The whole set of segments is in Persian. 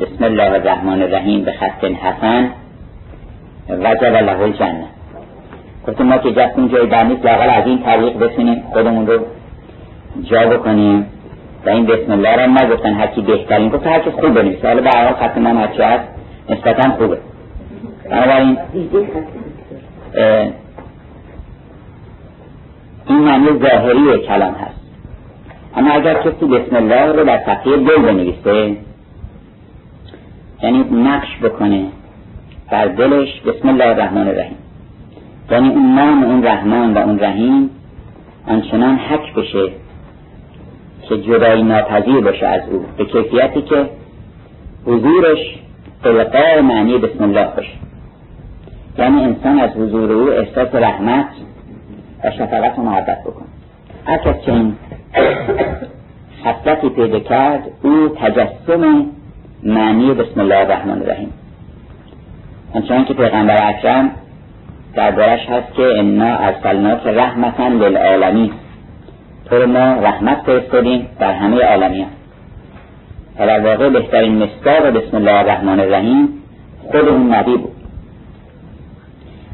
بسم الله الرحمن الرحیم به خط حسن. وجب له الجنه گفتیم ما که جستیم جای در نیست از این طریق بتونیم خودمون رو جا بکنیم. و این بسم الله را نگفتن هرکی بهترین گفت هرکی خوب بنویسه. حالا به حال خط من هرچی هست نسبتا خوبه. بنابراین این معنی ظاهری کلام هست. اما اگر کسی بسم الله رو در صفحه دل بنویسه یعنی نقش بکنه بر دلش بسم الله الرحمن الرحیم. یعنی اون نام اون رحمان و اون رحیم آنچنان حک بشه که جدایی ناپذیر باشه از او به کیفیتی که حضورش تلقاء معنی بسم الله باشه. یعنی انسان از حضور او احساس رحمت و شفقت و محبت بکن هر کس چنین خصلتی پیدا کرد او تجسم معنی بسم الله الرحمن الرحیم. آنچنان که پیغمبر اکرم دربارش هست که انا ارسلناک رحمتا للعالمین. تو ما رحمت فرستادیم در همه عالمیان و در واقع بهترین مصداق بسم الله الرحمن الرحیم خود اون نبی بود.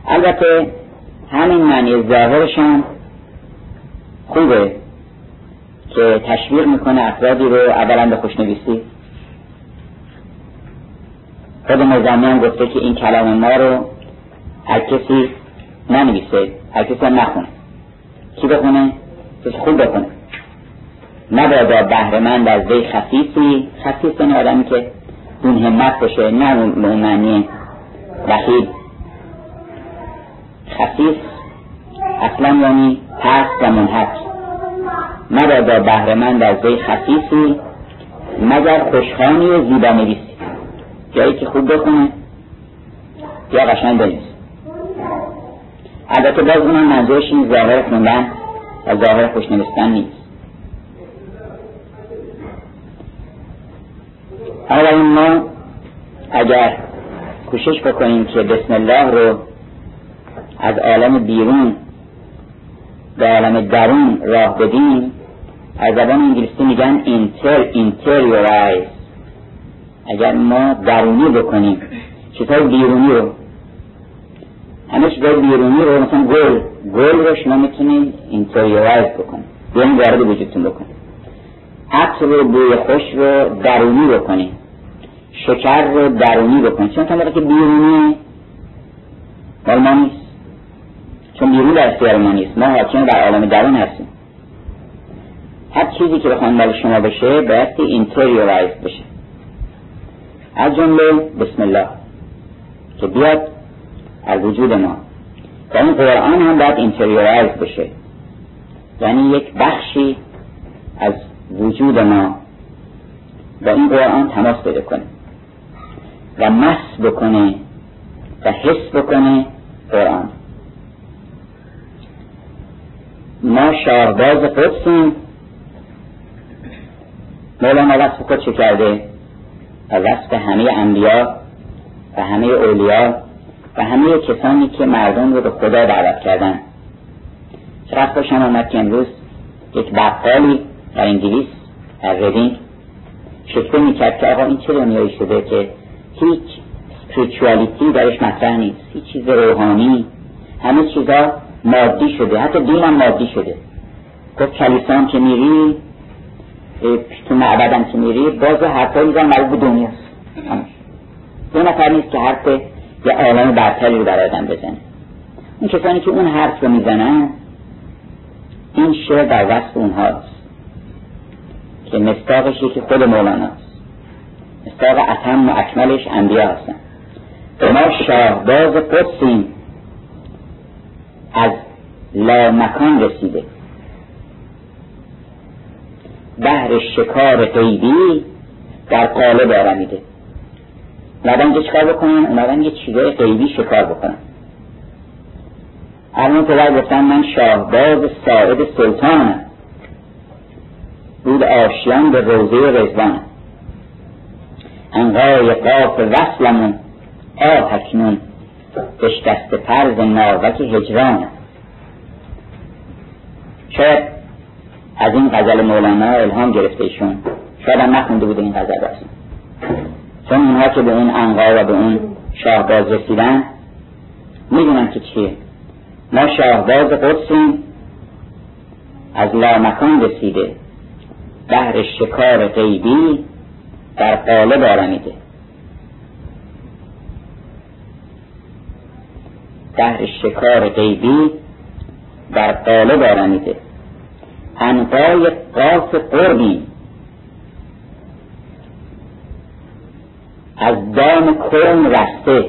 البته همین معنی ظاهرشان خوبه که تشویق می‌کنه افرادی رو اولا به خوشنویسی. خود مزمی هم گفته که این کلام ما رو هر کسی ننویسه هر کسی نخونه. کی بخونه؟ کسی خوب بخونه. نبادا بهرمند از وی خصیصی خصیص این آدمی که اون همت باشه نه اون معنی وحید. خصیص اصلا یعنی پس و منحط مبادا بهرمند از وی خصیصی مگر خوشخانی و زیبا نویسی جایی که خوب بخونه یا قشنگ بنویس. البته باز اون منظورش این ظاهر خوندن و ظاهر خوش نوشتن نیست. حالا ما اگر کوشش بکنیم که بسم الله رو از عالم بیرون به عالم درون راه بدیم از زبان انگلیسی میگن inter interiorize اگر ما درونی بکنیم چطور بیرونی رو همه چیزای بیرونی رو مثلا گل گل رو شما می‌تونید interiorize بکنید بیان وارد وجودتون بکنید عطر رو بوی خوش رو درونی بکنید شکر رو درونی بکنید چون تا که بیرونی مال ما نیست. چون بیرون در اختیار ما نیست. ما حاکم در عالم درون هستیم. هر چیزی که بخوان شما بشه باید اینتریورایز بشه. از جمله بسم الله. که بیاد از وجود ما. و این قرآن هم باید اینتریورایز بشه. یعنی یک بخشی از وجود ما. با این قرآن تماس پیدا کنه. و مس بکنه و حس بکنه قرآن. ما شاهباز قدسیم. مولانا وصف خود چه کرده؟ و وصف همه انبیا و همه اولیا و همه کسانی که مردم رو به خدا دعوت کردن. چقدر خوشم آمد که امروز یک بقالی در انگلیس در ردین شکل می‌کرد که آقا این چه دنیایی شده که هیچ سپریچوالیتی درش مطرح نیست هیچ چیز روحانی همه چیزا مادی شده حتی دینم مادی شده. گفت کلیسان که میری تو معبدم که میری باز حرفایی میزن مربوط به دنیاست دو نفر نیست که حرف یه عالم برتری رو در آدم بزنه. اون کسانی که اون حرف رو می‌زنن این شعر در وصف اونهاست که مستاقش یکی خود مولاناست مستاق اتم و اکملش انبیا هستن. ما شاهباز قدسیم از لامکان رسیده. بهر شکار غیبی در قالب آرمیده. اومدن که چکار بکنن؟ اومدن یه چیزای غیبی شکار بکنن. الان پدر گفتن من شاهباز ساعد سلطانم. بود آشیان به روزه رزوانم انقای قاف وصلمون آه اکنون. بشکست پرز ناوک هجرانم. شاید از این غزل مولانا الهام گرفته ایشون. شاید هم نخونده بوده این غزل است چون اونها که به اون انقا و به اون شاهباز رسیدن می‌دونن که چیه. ما شاهباز قدسیم از لامکان رسیده. بهر شکار غیبی در قالب آرمیده. بهر شکار غیبی در قالب آرمیده. انقای قاف قربی از دام کرم رسته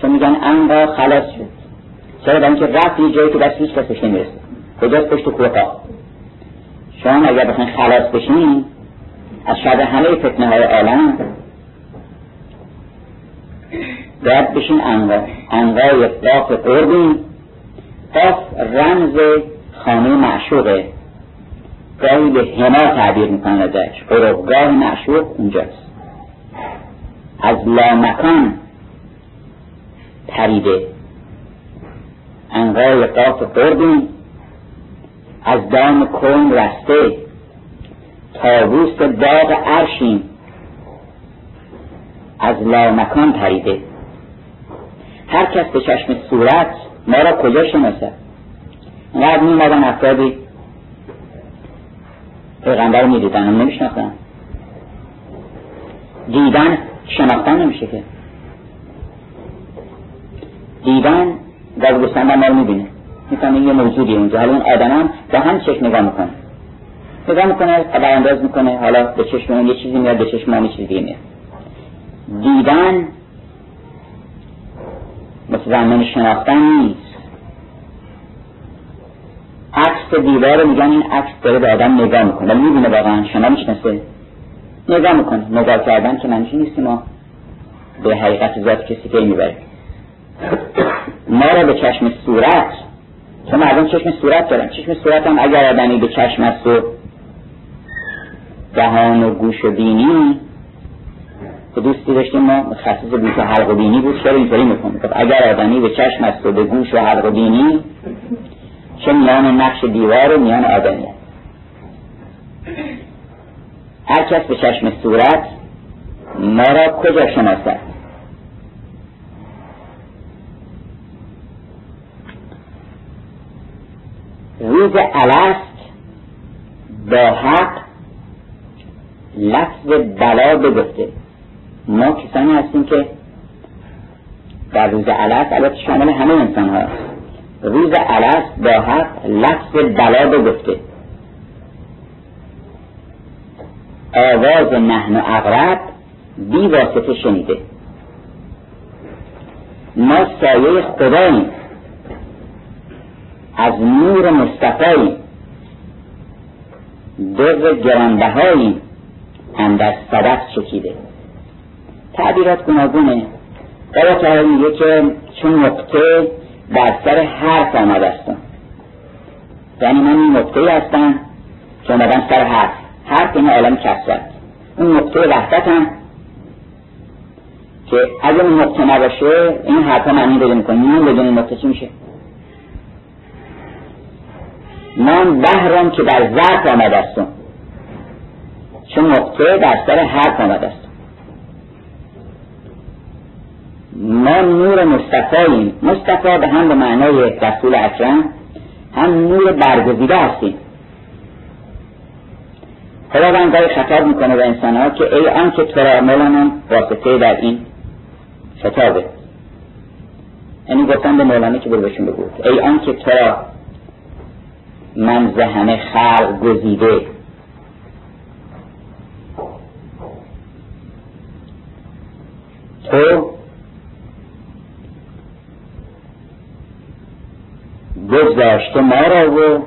چون میگن انقا خلاص شد۔ چرا برای که رفت یه جایی که دست هیچ کسش نمی‌رسه۔ کجاست پشت کوه شما اگر بخواین خلاص بشین از شر همه فتنه های عالم باید بشین انقا انقای قاف قربی قاف رمز خانه معشوقه. گاهی به هما تعبیر می‌کنه ازش قربگاه معشوق اونجاست از لامکان پریده. انقای قاف قربی از دام کن رسته. تابوس باغ عرشیم از لامکان پریده. هر کس به چشم صورت ما را کجا شناسد؟ اینقدر میمدن افرادی پیغمبر رو می‌دیدن هم نمیشناختن. دیدن شناختن نمیشه که. دیدن گاز گستنده ما رو می‌بینه. می‌فهمه یه موجودی اونجا. حالا اون آدم هم با هم چشم نگاه می‌کنه. نگاه می‌کنه خبر انداز می‌کنه. حالا به چشم اون یه چیزی میاد به چشم ما چیزی میاد. دیدن زمان شناختن نیست. عکس دیوار میگن این عکس داره به آدم نگاه می‌کنه. ولی می‌بینه واقعا شما می‌شناسه. نگاه می‌کنه. نگاه کردن که منشی نیست ما به حقیقت ذات کسی که می‌بره. ما را به چشم صورت چون مردم چشم صورت دارن چشم صورت هم اگر آدمی به چشم است و دهان و گوش و بینی که دوستی داشتیم ما متخصص گوش و حلق و بینی بود چرا اینطوری می‌کنه؟ اگر آدمی به چشم است و به گوش و حلق و بینی چه میان نقش دیوار و میان آدمی هر کس به چشم صورت ما را کجا شناسد؟ روز الست با حق لفظ بلا بگفته. ما کسانی هستیم که در روز الست البته شامل همه انسان ها روز الست با حق لفظ بلا بگفته. آواز نحن اقرب بی واسطه شنیده. ما سایه خداییم از نور مصطفی در گرانبهایی در صدف چکیده. تعبیرات گناگونه بابا تعالی میگه که چون نقطه بر سر حرف آمده هستم یعنی من این نقطه هستم که آمدم سر حرف. حرف این عالم کسرت اون نقطه وحدت هم که اگر اون نقطه نباشه این حرف معنی بده می‌کنه. این بدون نقطه چی میشه؟ من بهرم که در ظرف آمده است. چون نقطه در سر حرف آمده ما نور مصطفاییم مصطفا به هم به معنای رسول اکرم هم نور برگزیده هستیم. خداوند گاهی خطاب می‌کنه به انسان ها که ای آن که تو را مولانا واسطه در این خطابه. یعنی گفتن به مولانا که برو بهشون بگو. ای آن که تو را من همه خلق گزیده. تو گذاشته ما را و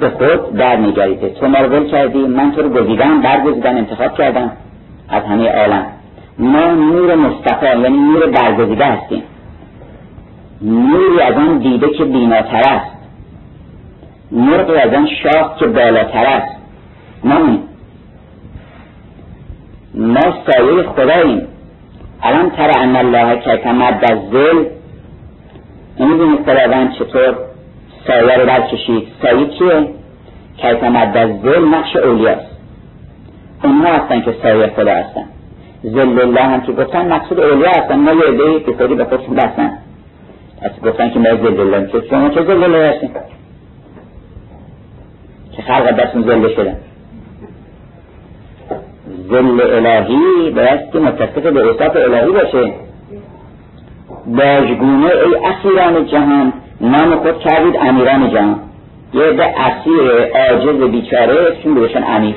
به خود در نگریده تو ما رو کردی من تو رو گزیدم برگزیدم انتخاب کردم. از همه عالم. ما نور مصطفی یعنی نور برگزیده هستیم. نوری از آن دیده که بیناتر است. مرغ از آن شاخ که بالاتر است. ما ما سایه خداییم. الان تر ان الله که تمد از ظل نمی‌دونی خداوند چطور سایه رو برکشید. سایه کیه که تمد از ظل نقش اولیاست. اونها هستن که سایه خدا هستن. زل الله هم که گفتن مقصود اولیا هستن. ما یه عده که خودی به خودشون بستن. از گفتن که ما زل الله که شما چه زل الله هستیم که خلق دستون زل شدن زل الهی باید که متصف به اوصاف الهی باشه. باجگونه ای اسیران جهان. نام خود کردید امیران جهان. یه به اسیر عاجز بیچاره چون بهشون امیر.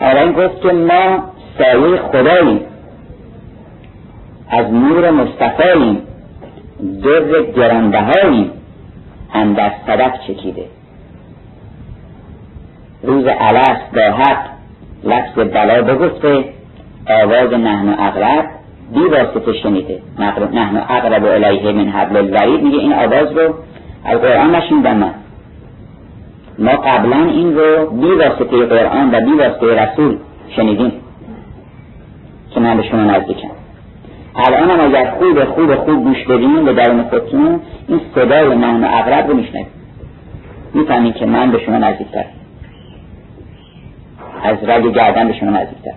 این گفت که ما سایه خداییم. از نور مصطفاییم در گرانبهاییم. اندر صدق چکیده. روز علس با حق لفظ بلا بگفته. آواز نحن اقرب بی واسطه شنیده نحن اقرب الیه من حبل الورید میگه این آواز رو از قرآن نشیندم من ما قبلا این رو بی واسطه قرآن و بی واسطه رسول شنیدیم. که من به شما نزدیکم. الان هم اگر خوب خوب خوب گوش بدین به درون خودتون این صدای نحن اقرب رو میشنید می‌فهمین که من به شما نزدیکتر از رگ گردن به شما نزدیکتر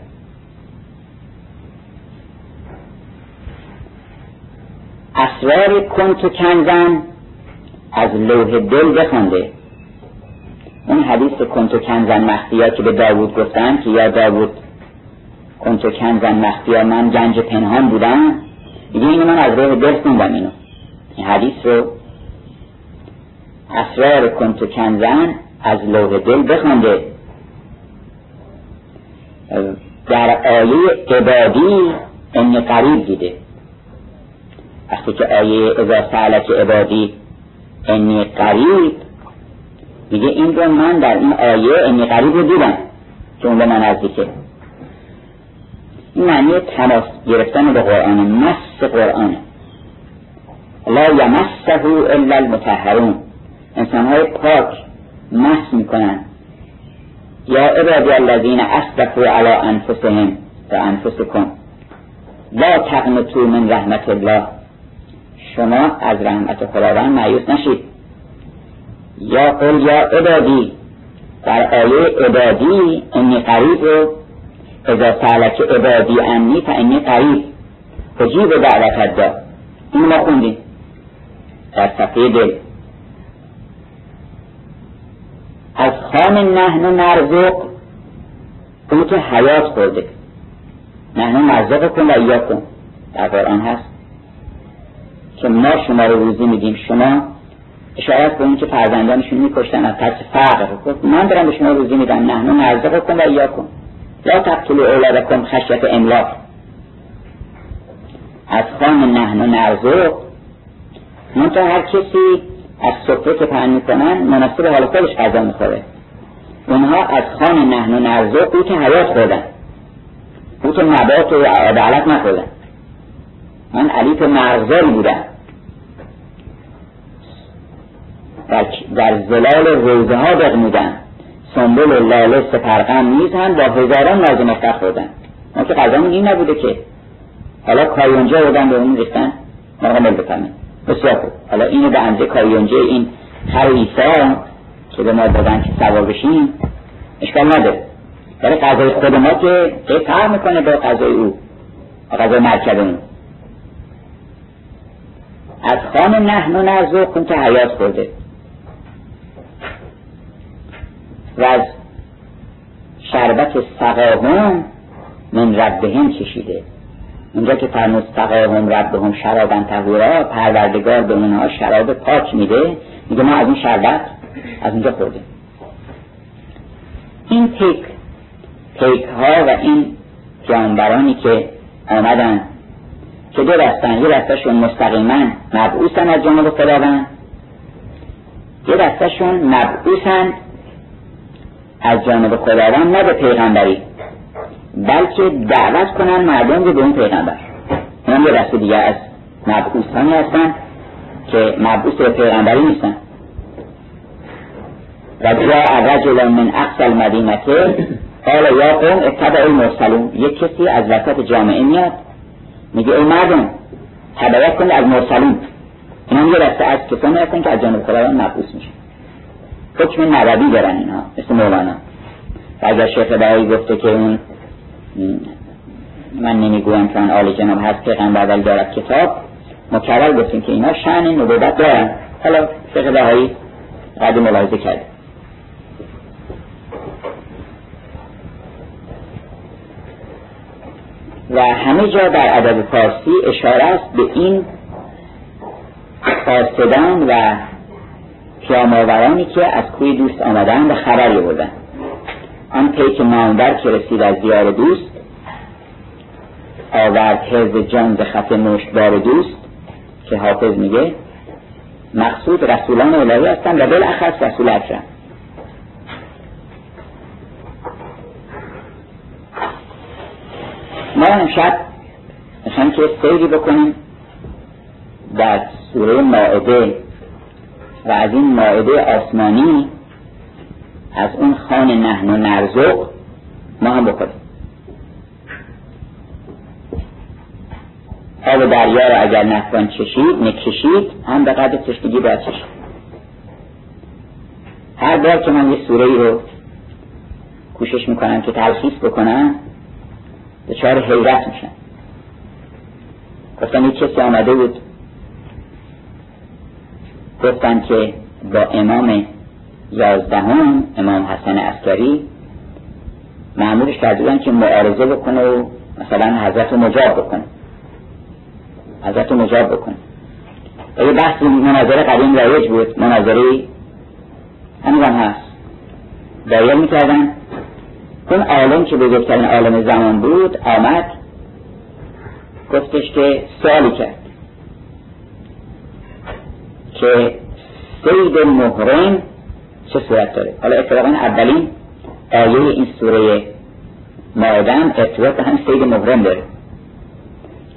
اسرار کنت کنزن از لوح دل بخونده. اون حدیث کنت کنزن مخفیا که به داوود گفتن که یا داوود کنت کنزن مخفیا من گنج پنهان بودم میگه اینو من از روح دل خوندم اینو. این حدیث رو اسرار کنت کنزن از لوح دل بخونده. در آیه عبادی این قریب دیده. وقتی که آیه ازا سالک عبادی انی قریب؟ میگه این رو من در این آیه انی قریب رو دیدم که اون به من نزدیکه. این معنی تماس گرفتن به قرآن مس قرآن. لا یمسه الا المتحرون انسان های پاک مس می‌کنن. یا عبادی الذین اسرفوا علی انفسهم و انفسکم لا تقنطوا من رحمت الله. شما از رحمت خداوند معیوس نشید. یا قل یا عبادی. در آیه عبادی انی قریب. و اذا سالک عبادی انی تا انی قریب. حجیب دعوت دا این ما خوندیم. در صفحه دل. از خام نحن نرزق قوت حیات خورده. نحن نرزق کن و ایا کن در قرآن هست. که ما شما رو روزی میدیم. شما اشارت به اون که فرزندانشون میکشتن از ترس فقر من دارم به شما روزی میدم. نحن نرزق کن و ایا کن. لا تقتلوا اولادکم خشیت املاق از خام نحن نرزق منتها هر کسی از سفره که پهن می‌کنن مناسب حال خودش غذا می‌خوره. اونها از خان نحن و نرزق قوت حیات خوردن. قوت نبات و عدالت نخوردن. من علیف مرزاری بودم. در, زلال روزه ها بغنودن سنبول و لاله سپرغم میزن با هزاران ناز مفتر خوردن. ما که غذامون این نبوده که حالا کایونجا بودن به اون ریختن. ما رو بکنیم بسیار خوب. حالا اینو به اندازه کایونجه این خر ایسا که به ما دادن که سوار بشیم اشکال نداره. برای غذای خود ما که فرق می‌کنه با غذای او؟ غذای مرکب از خان نحن و نرزق که حیات خورده. و از شربت سقاهم من ربهم چشیده اونجا که فرمود سقاهم ربهم شرابن تهورا پروردگار به اونها شراب پاک میده. میگه ما از این شربت از اونجا خوردیم. این پیک پیک ها و این جانبرانی که آمدن که دو دستن یه دستشون مستقیما مبعوثن از جانب خداوند یه دستشون مبعوثن از جانب خداوند نه به پیغمبری. بلکه دعوت کنن مردم رو به اون پیغمبر. اون یه دست دیگه از مبعوثانی هستن که مبعوث به پیغمبری نیستن. و جا رجل من اقصى المدینه قال یا قوم اتبع المرسلون. یک کسی از وسط جامعه میاد میگه ای مردم تبعیت کنید از مرسلون. این هم یه دسته از کسانی هستن که از جانب خداوند مبعوث میشه حکم نبوی دارن اینها مثل مولانا. و اگر شیخ بهایی گفته که اون من نمی‌گویم که آن آل جناب هست پیغمبر ولی دارد کتاب مکرر گفتیم که اینا شن نبوت دارن. حالا فقه بهایی قدر ملاحظه کرد. و همه جا در ادب فارسی اشاره است به این فاسدان و پیامآورانی که از کوی دوست آمدن و خبری بردن آن پیک ماندر که رسید از دیار دوست آورد حرز جان به خط بار دوست که حافظ میگه مقصود رسولان الهی هستن و بالاخص رسول اکرم ما امشب می‌خوایم که سیری بکنیم در سوره ماعده و از این ماعده آسمانی از اون خان نحن و نرزق ما هم بخوریم. آب دریا را اگر نتوان چشید نکشید هم به قدر تشتگی باید چشید. هر بار که من یه سوره رو کوشش می‌کنم که تلخیص بکنم دچار حیرت میشن گفتن یه کسی آمده بود؟ گفتن که با امام یازدهم امام حسن عسکری معمولش کرده بودن که معارضه بکنه و مثلا حضرت رو مجاب بکنه. حضرت رو مجاب بکنه. یه بحث مناظره قدیم رایج بود. مناظره هم هست. دایر می‌کردن. اون عالم که بزرگترین عالم زمان بود آمد گفتش که سوالی کرد. که سید محرم چه صورت داره؟ حالا اتفاقا اولین آیه این سوره مایدن ارتباط به هم سید محرم داره.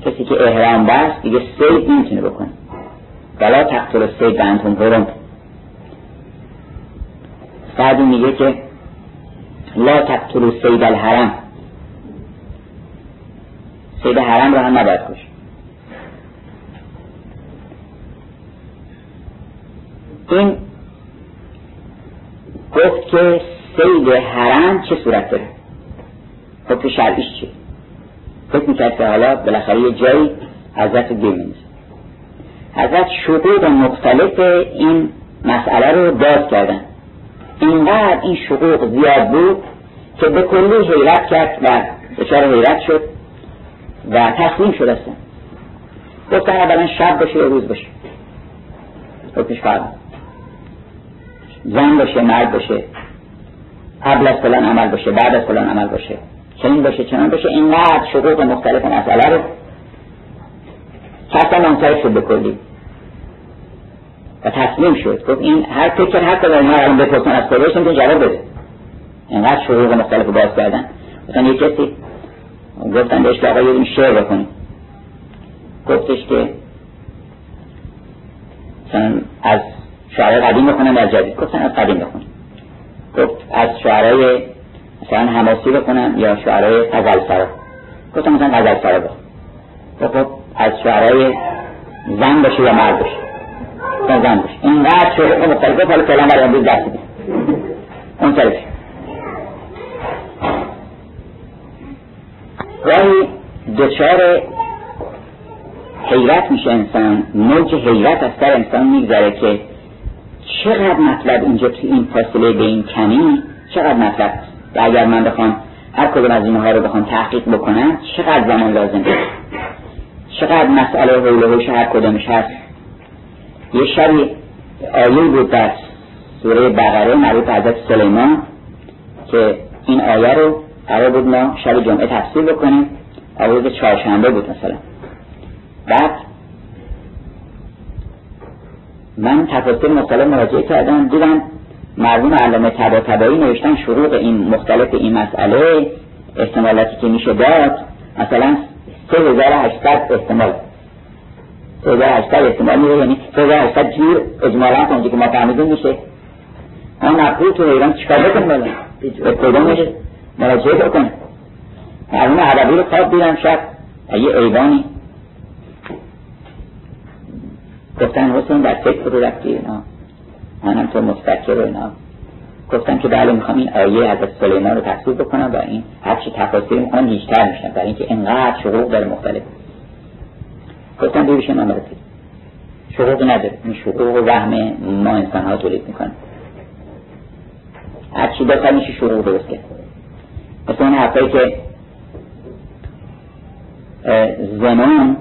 کسی که احرام بست دیگه سید نمی‌تونه بکنه. بلا تقتل سید به انتون حرم. بعدی میگه که لا تقتل سید الحرم. سید حرم رو هم نباید کش این گفت که سید حرم چه صورت داره؟ حکم شرعیش چیه فکر می‌کرد که حالا بالاخره یه جایی حضرت گیر حضرت شقوق مختلف این مسئله رو باز کردن. اینقدر این شقوق زیاد بود که به کلی حیرت کرد و دچار حیرت شد و تسلیم شد اصلا. گفتن اولا شب باشه یا روز باشه حکمش فرق زن باشه مرد باشه قبل از فلان عمل باشه بعد از فلان عمل باشه چنین باشه چنان باشه اینقدر شروط مختلف مسئله رو کسا منصرف شد بکلی و تسلیم شد. گفت این هر فکر هر کدوم ما الان بپرسن از خودش تو جواب بده. اینقدر شروط مختلف رو باز کردن. مثلا یه کسی. گفتن بهش که آقا یه شعر بکنی گفتش که از شعرهای قدیم بخونن و جدید گفتن از قدیم بخونن گفت از شعرهای مثلا حماسی بکنن یا شعرهای غزل سرا. گفتم مثلا غزل سرا بخون. خب از شعرهای زن باشه یا مرد باشه زن باشه اینقدر شعر مختلفه حالا فعلا برای امروز دست اون طرف گاهی دچار حیرت میشه انسان موج حیرت از سر انسان میگذره که چقدر مطلب اینجا تو این فاصله به این کمی؟ چقدر مطلب؟ و اگر من بخوام هر کدوم از اینها رو بخوام تحقیق بکنم چقدر زمان لازم چقدر مسئله حول و هر کدومش هست؟ یه شبی آیه بود در سوره بقره مربوط به حضرت سلیمان که این آیه رو قرار بود ما شب جمعه تفسیر بکنیم. روز چهارشنبه بود مثلا. بعد من تفاصیل مختلف مراجعه کردم دیدم مرموم علامه تبا تبایی نوشتن شروع این مختلف این مسئله احتمالاتی که میشه داد. مثلا 3800 احتمال 3800 احتمال میره یعنی 3800 جور اجمالا کنجی که ما فهمیدیم میشه. اون نقلی تو ایران چیکار بکنیم؟ بازم به کدومش مراجعه بکنه مرموم عربی رو خواب دیدم شب. یه ایوانی گفتن حسین در فکر رو رفتی اینا؟ منم تو مستکر و اینا. گفتم که بله می‌خوام این آیه از سلیمان رو تفسیر بکنم و این هرچی تفاصیل می‌خوام بیشتر میشن برای اینکه اینقدر شروع داره مختلف. گفتم بشه من رسید شروع نداره. این شروع وهم ما انسان ها تولید می‌کنه. هرچی بخواد میشه شروع درست کرد مثل اون حرفایی که زمان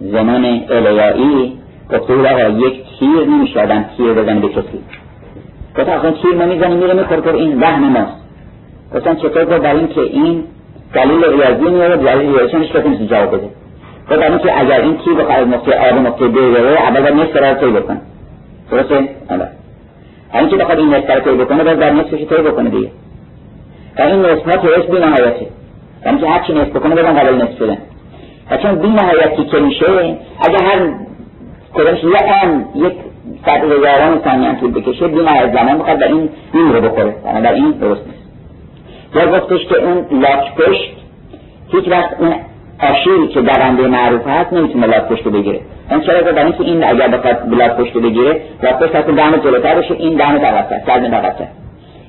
زمان الیایی گفته بود آقا یک تیر نمیشه آدم تیر بزنه به کسی گفت اصلا تیر ما می‌زنیم میره می‌خوره این وهم ماست گفتن چطور گفت؟ برای اینکه این دلیل ریاضی میاره دلیل ریاضی نیست کسی جواب بده. گفت برای اینکه اگر این تیر بخواد نقطه آب نقطه ب بره اول باید نصف را طی بکنه. درسته؟ آره. اینکه بخواد این نصف را طی بکنه باید در نصفش طی بکنه دیگه. و این نصف ها ترس بی نهایته. یعنی که هر چی نصف بکنه بدن قبل نصف شدن. و چون بی نهایتی که میشه اگر هر کدامش یه آن یک صد هزاران ثانیه طول بکشه بی نهایت زمان بخواد در این این رو بخوره. این درست نیست. یا گفتش که اون لاک پشت هیچ وقت اون آشیری که درنده معروف هست نمی‌تونه لاک پشت بگیره. اون چرا؟ برای اینکه این اگر بخواد لاک پشت بگیره لاک پشت هست دم جلوتر بشه این دم عقب‌تر سر عقب‌تر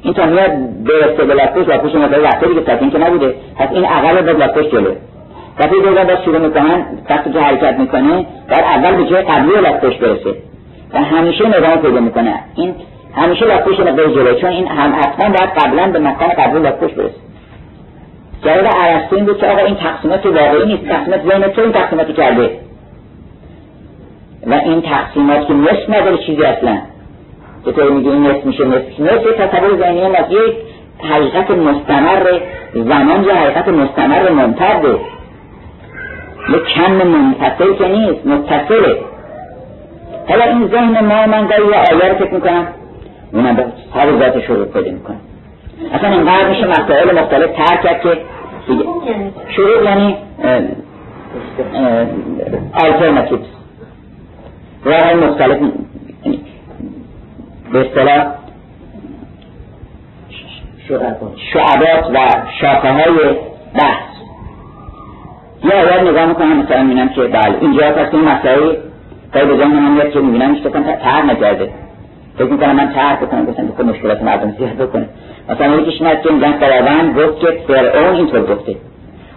این تا میاد برسه به لاک پشت لاک پشت مثلا رفته دیگه که نبوده پس این عقب به لاک پشت جلوه. وقتی دولا با شروع می‌کنن وقتی که حرکت می‌کنه باید اول به جای قبلی پشت برسه. و همیشه نظام پیدا می‌کنه. این همیشه پشت مقدار جلوه چون این هم حتما باید قبلا به مکان قبلی پشت برسه. جواب عرستو این بود که آقا این تقسیمات واقعی نیست؟ تقسیمات ذهن تو این تقسیماتی کرده. و این تقسیمات که نصف نداره چیزی اصلا. چطور میگه این نصف میشه نصف. نصف تصور ذهنی ما یک حقیقت مستمر زمان یا حقیقت مستمر ممتده یک کم منفصل که نیست متصله. حالا این ذهن ما من گاهی یه آیه رو فکر می‌کنم اونم به سر ذات شروع پیدا می‌کنم اصلا اینقدر میشه مسائل مختلف ترک کرد که شروع یعنی آلترناتیوز راه مختلف. به اصطلاح شعبات و شاخه های بحث. یا آیات نگاه می‌کنم مثلا می‌بینم که بله اینجا پس این مسائل تا به ذهن من میاد که می‌بینم ایش بکنم تر نکرده. فکر می‌کنم من تر بکنم گفتم که مشکلات مردم زیاد بکنه. مثلا یکیش این که میگن خداوند گفت که فرعون اینطور گفته.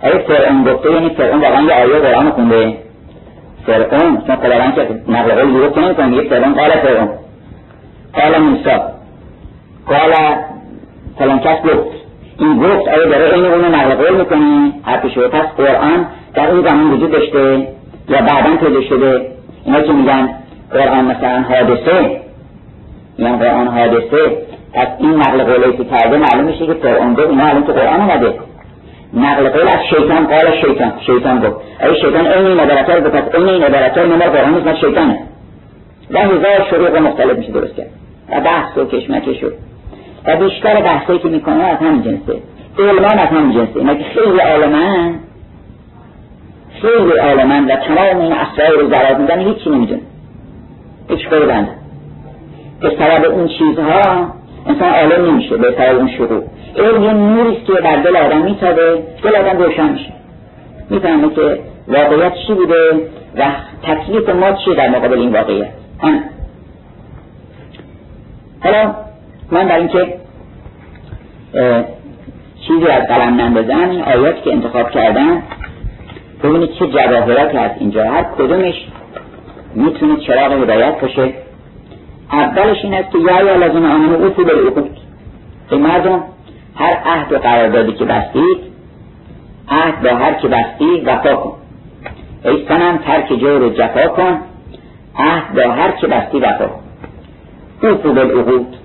آیا فرعون گفته یعنی فرعون واقعا یه آیه قرآن خونده؟ فرعون چون خداوند که نقل قول درست نمی‌کنه یه فرعون قال فرعون. قال موسی. قال فلان کس گفت. این گفت آیا داره این اونو نقل قول می‌کنه حرف شده پس قرآن. در اون زمان وجود داشته یا بعدا پیدا شده؟ اینا که میگن قرآن مثلا حادثه. میگن قرآن حادثه. پس این نقل قولی که کرده معلوم میشه که فرعون گفت اینا الان تو قرآن اومده. نقل قول از شیطان قال شیطان. شیطان گفت. ای شیطان این این عبارت رو پس این این عبارت های نمار قرآن نیست شیطانه. و هزار شروع مختلف میشه درست کرد. و بحث و کشمکش شد و بیشتر بحثایی که می‌کنه از همین جنسه. علمان از همین جنسه. اینا که خیلی عالمان خیلی عالمان و تمام این اسرار رو زراد میدن هیچی نمی‌دونه هیچ کاری بنده به سبب اون چیزها انسان عالم نمیشه به سبب اون شروع علم یه نوریست که بر دل آدم میتابه دل آدم روشن میشه. می‌فهمه که واقعیت چی بوده و تکلیف ما چیه در مقابل این واقعیت. حالا من برای اینکه چیزی از قلم نندازم این آیات که انتخاب کردم ببینید چه جواهرات هست اینجا هر کدومش می‌تونه چراغ هدایت باشه. اولش این است که یا یا لازم آمنو او تو بالعقود. ای مردم هر عهد و قراردادی که بستید عهد با هر که بستی وفا کن. ای سنم ترک جور و جفا کن. عهد با هر که بستی وفا کن. او تو بالعقود.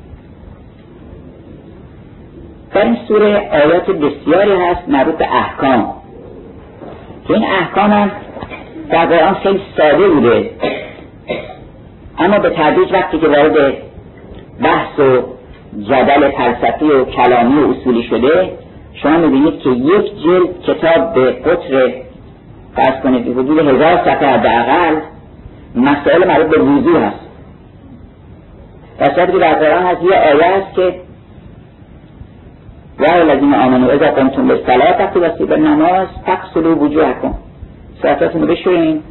در این سوره آیات بسیاری هست مربوط به احکام. که این احکام هم در قرآن خیلی ساده بوده. اما به تدریج وقتی که وارد بحث و جدل فلسفی و کلامی و اصولی شده شما می‌بینید که یک جلد کتاب به قطر فرض کنید حدود هزار صفحه حداقل مسائل مربوط به وضوع هست. در که در قرآن هست یه آیه هست که یا الذین آمنوا اذا قمتم للصلاه وقتی به نماز تغسلوا وجوهکم. صورتاتون رو بشورین.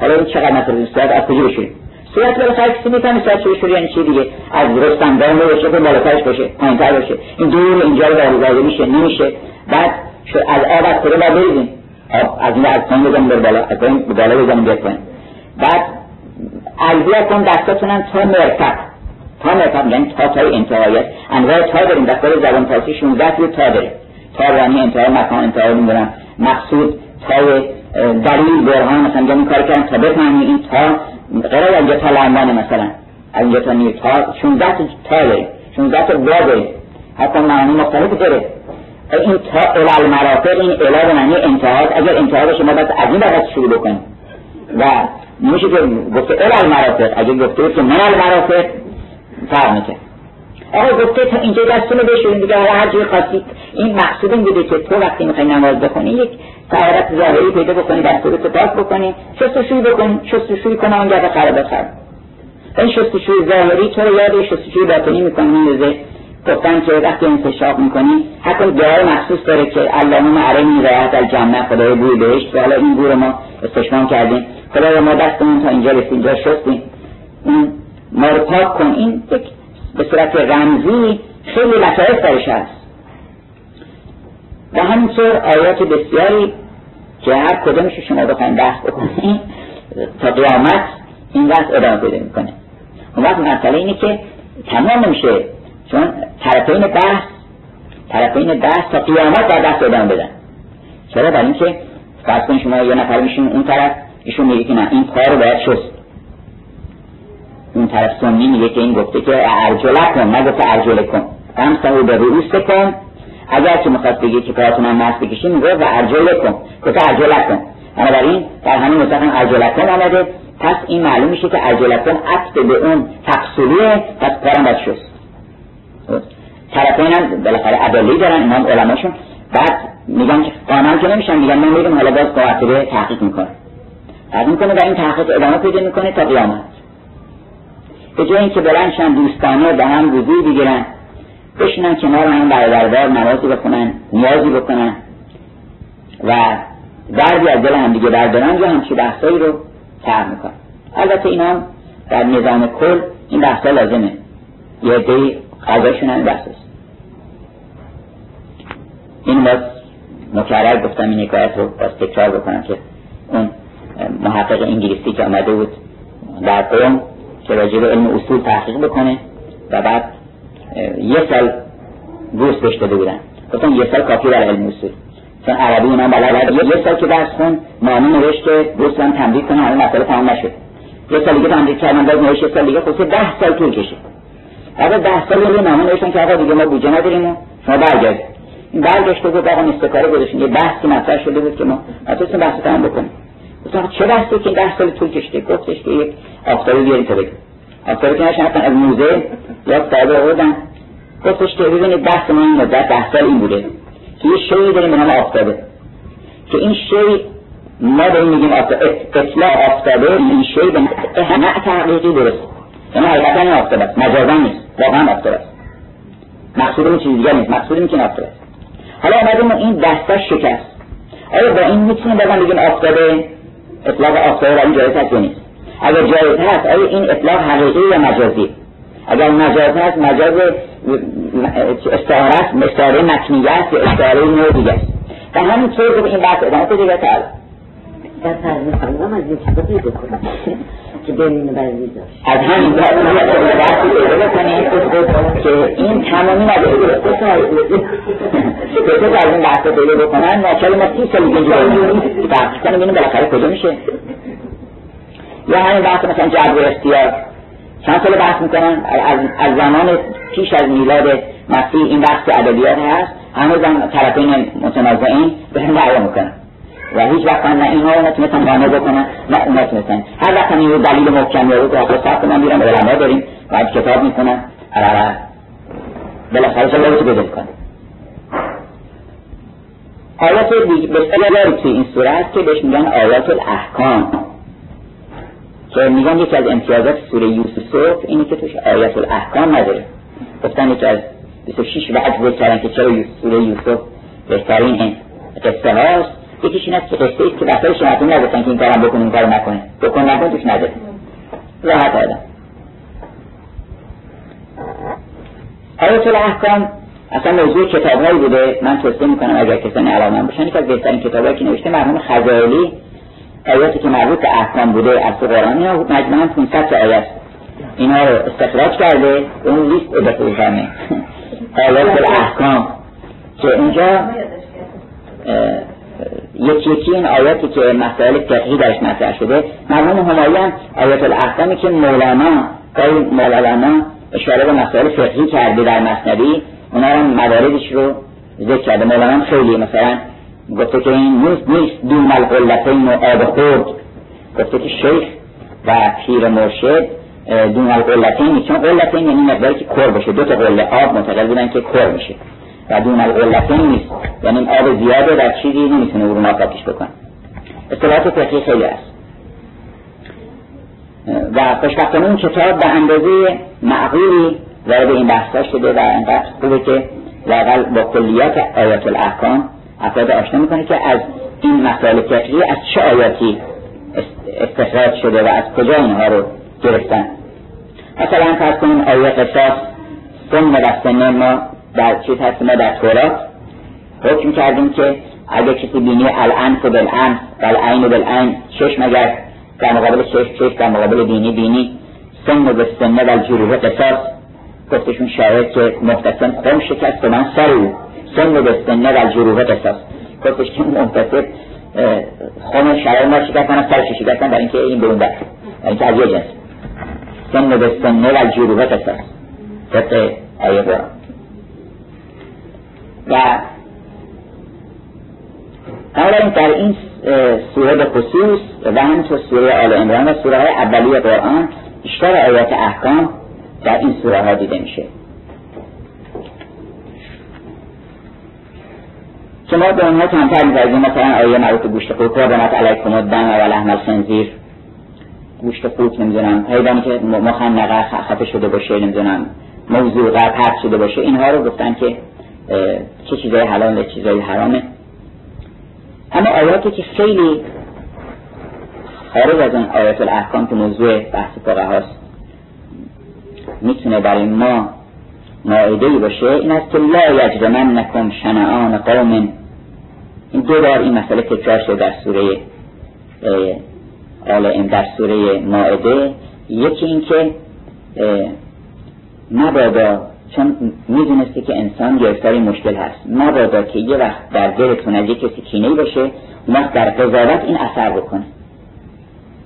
حالا چقدر مثلا صورت از کجا بشورین؟ صورت بالاخره کسی می‌فهمه صورت شروع شروع یعنی چی دیگه؟ از رستم دارم باشه که بالاترش باشه پایینتر باشه. این دور اینجا رو داره میشه نمیشه. بعد از آب از کجا باید بریزیم؟ آب از این از پایین بزنیم بر بالا از پایین بالا بزنیم بیاد پایین. بعد البیه کن دستاتونم تا مرتب. تا مرتب یعنی تا تای انتهایت. انواع تا داریم دستار زبان فارسی 16 تا داریم. تا یعنی انتهای مکان انتهای نمی‌دونم مقصود تای دلیل برهان مثلا این کار کردن تا بفهمی این تا غیر از تا لندن مثلا. از تا نیو تا 16 تا داریم. 16 تا وا داریم. حتی معنی مختلف داره. این تا الال مراتب این الال به معنی انتهاست. اگر انتها باشه ما باید از این بعد شروع بکنیم. و میشه که گفته الال مراتب اگر گفته که من المراتب فرق می‌کنه. آقا گفته تا اینجا دستونو بشوریم دیگه هر جای خاصی این مقصود این بوده که تو وقتی می‌خوای نماز بخونی یک طهارت ظاهری پیدا بکنی دستورت پاک بکنی شستشوی بکنی شستشوی کنه اون گرد خراب خراب. این شستشوی ظاهری تو رو یاد شستشوی باطنی می‌کنی میندازه گفتن که وقتی انتشاب می‌کنی حتی دعای مخصوص داره که اللهم ارنی راحت الجنه خدای بوی بهشت. و حالا این گور ما استشمام کردیم. خدای ما دستمون تا اینجا رسید اینجا شستیم. این پاک کن. این به صورت رمزی خیلی لطایف درش هست. و همینطور آیات بسیاری که هر کدومش شما بخواین بحث بکنید تا قیامت این بحث ادامه پیدا می‌کنه. اون وقت مسئله اینه که تمام نمیشه چون طرفین بحث طرفین بحث تا قیامت در بحث ادامه بدن. چرا؟ برای اینکه فرض شما یه نفر میشین اون طرف ایشون میگه که نه این کار رو باید شست. اون طرف سنی میگه که این گفته که ارجلک کن نگفته ارجله کن. همسهو به رؤوس کن اگر که می‌خواد بگه که پاتون هم مست بکشین میگه و ارجله کن. گفته ارجلک کن. بنابراین در همین مثلا ارجلک کن آمده. پس این معلوم میشه که ارجلک کن عطف به اون تقصیلیه پس کارم باید شست طرفین هم بالاخره ادلی دارن امام علماشون. بعد میگن که قانم که نمیشن میگن ما میریم حالا باز قاعده تحقیق می‌کنه بعد می‌کنه و این تحقیق ادامه پیدا می‌کنه تا قیامت. به جای اینکه بلندشن دوستانه به هم وضوع بگیرن. بشینن کنار هم برادردار نمازی بکنن نیازی بکنن. و دردی از دل هم دیگه بردارن یا همچی بحثایی رو تر می‌کنن. البته اینا در نظام کل این بحثا لازمه. یه دی قضاشون هم بحث این باز مکرر گفتم این حکایت رو باز تکرار بکنم که اون محقق انگلیسی که آمده بود در قوم که راجع به علم اصول تحقیق بکنه و بعد یه سال بورس بهش داده بودن. گفتن یه سال کافی برای علم اصول. چون عربی اینا بلد یه سال که درس خون معنی نوشت که بورس هم تمدید کنه همه مسئله تمام نشد. یه سال دیگه تمدید کردن باز نوشت یه سال دیگه خود ده سال طول کشید. بعد ده سال یه نامه نوشتن که آقا دیگه ما بودجه نداریم و شما برگرد این برگشت بود آقا استکاره گذاشتین یه بحثی مطرح شده بود که ما نتونستیم بحث تمام بکنیم؟ گفتم چه بحثی که ده سال طول کشیده گفتش که یک آفتابی بیارید تا بگم آفتابی که نشن از موزه یا صاحب آوردن گفتش که ببینید بحث ما این مدت ده سال این بوده که یه شیعی داریم به نام آفتابه که این شی ما داریم میگیم اطلاع آفتابه این شی به نه تحقیقی درست یعنی حقیقتا این آفتابه است مجازا نیست واقعا آفتابه است مقصود اون چیز دیگه نیست مقصود این که آفتابه است حالا آمدیم این دسته شکست آیا با این می‌تونیم بگم بگیم آفتابه اطلاق آفتابه برای جایز هست یا نیست اگر جایز هست آیا این اطلاق حقیقی یا مجازی؟ اگر مجاز هست مجاز استعاره است استعاره مکنیه است یا استعاره نوع دیگه است. و همینطور که این بحث ادامه پیدا کرد. در فرمستان از این چیزا بکنم. که بین بعضی داشت. از همین پیدا بکنید که این تمامی نداره که از این بحث پیدا بکنن ناچار ما سی سال دیگه بحث کنیم ببینیم بالاخره کجا میشه؟ یا همین بحث مثلا جبر اختیار. چند سال بحث می‌کنن؟ از, از زمان پیش از میلاد مسیح این بحث ادبیات هست. هنوز هم طرفین متنازعین به هم دعوا می‌کنن. و هیچ وقت نه اینها نتونستن قانع بکنن نه اون نتونستن هر وقت این دلیل محکم یا رو آخر سخت من میرم علما داریم بعد کتاب می‌کنن بالاخره شما رو بدل کنن آیات بسیار داری توی این صورت که بهش میگن آیات الاحکام که میگن یکی از امتیازات سوره یوسف اینه که توش آیات الاحکام نداره. گفتن یکی از 26 وجه ذکر کردن که چرا سوره یوسف بهترین قصه هاست. یکیش این است که قصه که بسر شما نگفتن که این کارم بکنیم کار نکنه. بکن نکن توش نداره راحت آدم. آیت الاحکام اصلا موضوع کتاب هایی بوده. من توصیه می‌کنم اگر کسانی علاقه باشن که از بهترین کتاب که نوشته مرحوم خزائلی آیاتی که مربوط به احکام بوده از قرآن اینا مجموعا 500 تا آیه اینا رو استخراج کرده. اون لیست کنه آیات الاحکام که اینجا یکی یکی این آیاتی که مسائل فقهی درش مطرح شده مرحوم همایان آیات الاحکامی که مولانا گاهی مولانا اشاره به مسائل فقهی کرده در مصنوی اونا رو مدارجش رو ذکر کرده. مولانا خیلی مثلا گفته که این نیست نیست. دون القلتین و آب خورد گفته که شیخ و پیر مرشد دون القلتین چون قلتین یعنی مقداری که کر بشه دو تا قله آب معتقد بودن که کر میشه. و دون القلتین نیست. یعنی آب زیاده در چیزی نمی‌تونه اون ناپاکش بکن اصطلاحات فقهی خیلی هست. و خوشبختانه اون کتاب به اندازه معقولی وارد این بحثا شده و انقدر خوبه که لاقل با کلیات آیات الاحکام افراد آشنا می‌کنه که از این مسائل فقهی از چه آیاتی استخراج شده و از کجا اینها رو گرفتن. مثلا فرض کنیم آیه قصاص سن و سن ما در چیز هست ما در تورات؟ حکم کردیم که اگه کسی بینی بالانف و العین بالعین چشم اگر در مقابل چشم چشم در مقابل بینی بینی سن و سنه و الجروح قصاص. گفتشون شاهد که محتسم خم شکست و من سر او. سن و سنه و الجروح قصاص. گفتش که محتسب خم شاهد ما شکستن سرش شکستن برای اینکه این برون بر برای اینکه از یه جنس. سن و سنه و الجروح قصاص. طبق آیه برام و اولا در این سوره به خصوص و همینطور سوره آل عمران و سوره های اولی قرآن بیشتر آیات احکام در این سوره ها دیده میشه. شما به اونها کمتر می‌برید مثلا آیه مربوط گوشت خوک ربنت علیکم الدم و لحم الخنزیر گوشت خوک نمی‌دونم حیوانی که مخنقه خفه شده باشه نمی‌دونم موضوع پرت شده باشه اینها رو گفتن که چه چیزای حلال چه چیزای حرامه. اما آیاتی که خیلی خارج از اون آیات الاحکام که موضوع بحث فقه هاست می‌تونه برای ما ماعده باشه این است که لا یجرمن نکن شنعان قوم این دو بار این مسئله تکرار شده در سوره آل در سوره ماعده یکی این که مبادا چون می‌دونسته که انسان گرفتاری مشکل هست. مبادا که یه وقت در دلتون از یه کسی کینه باشه اون وقت در قضاوت این اثر بکنه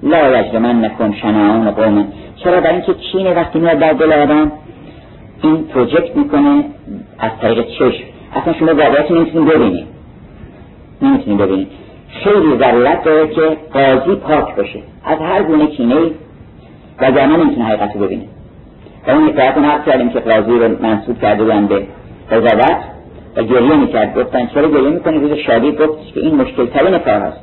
لا یجرمن نکن شنعان قوم چرا؟ برای اینکه چینه وقتی میاد در دل آدم این پروژکت می‌کنه از طریق چشم. اصلا شما واقعیت نمی‌تونید ببینید نمی‌تونید ببینید خیلی ضرورت داره که قاضی پاک باشه. از هر گونه کینه و نمی‌تونه حقیقت رو ببینه. و اون حکایت نقل کردیم که قاضی رو منصوب کرده بودن به قضاوت و گریه می‌کرد. گفتن چرا گریه می‌کنی؟ روز شادی گفت که این مشکل ترین کار هست.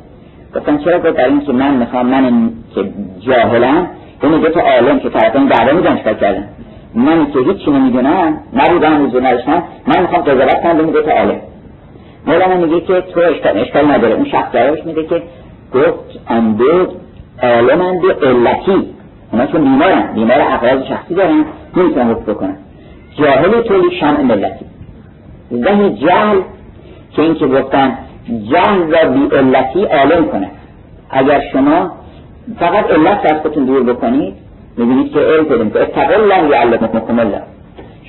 گفتن چرا گفت؟ در این که من می‌خوام من که جاهلم. اون دو تا عالم که طرفین دعوا میدن چکار کردن؟ من که هیچی نمی‌دونم. نبودم حضور نداشتم من می‌خوام قضاوت کنم. به دو تا عالم. مولانا میگه که تو اشکال, اشکال نداره. اون شخص جوابش میگه که گفت آن دو عالمند علتی. اونا چون بیمارن. بیمار اقراض شخصی دارن نمی‌تونن حکم بکنن. جاهل تولی شمع ملتی. زهی جهل که این که گفتن جهل و بی علتی عالم کنه. اگر شما فقط علت از خودتون دور بکنید می‌بینید که علم پیدا می‌کنه اتقوا الله یعلمکم الله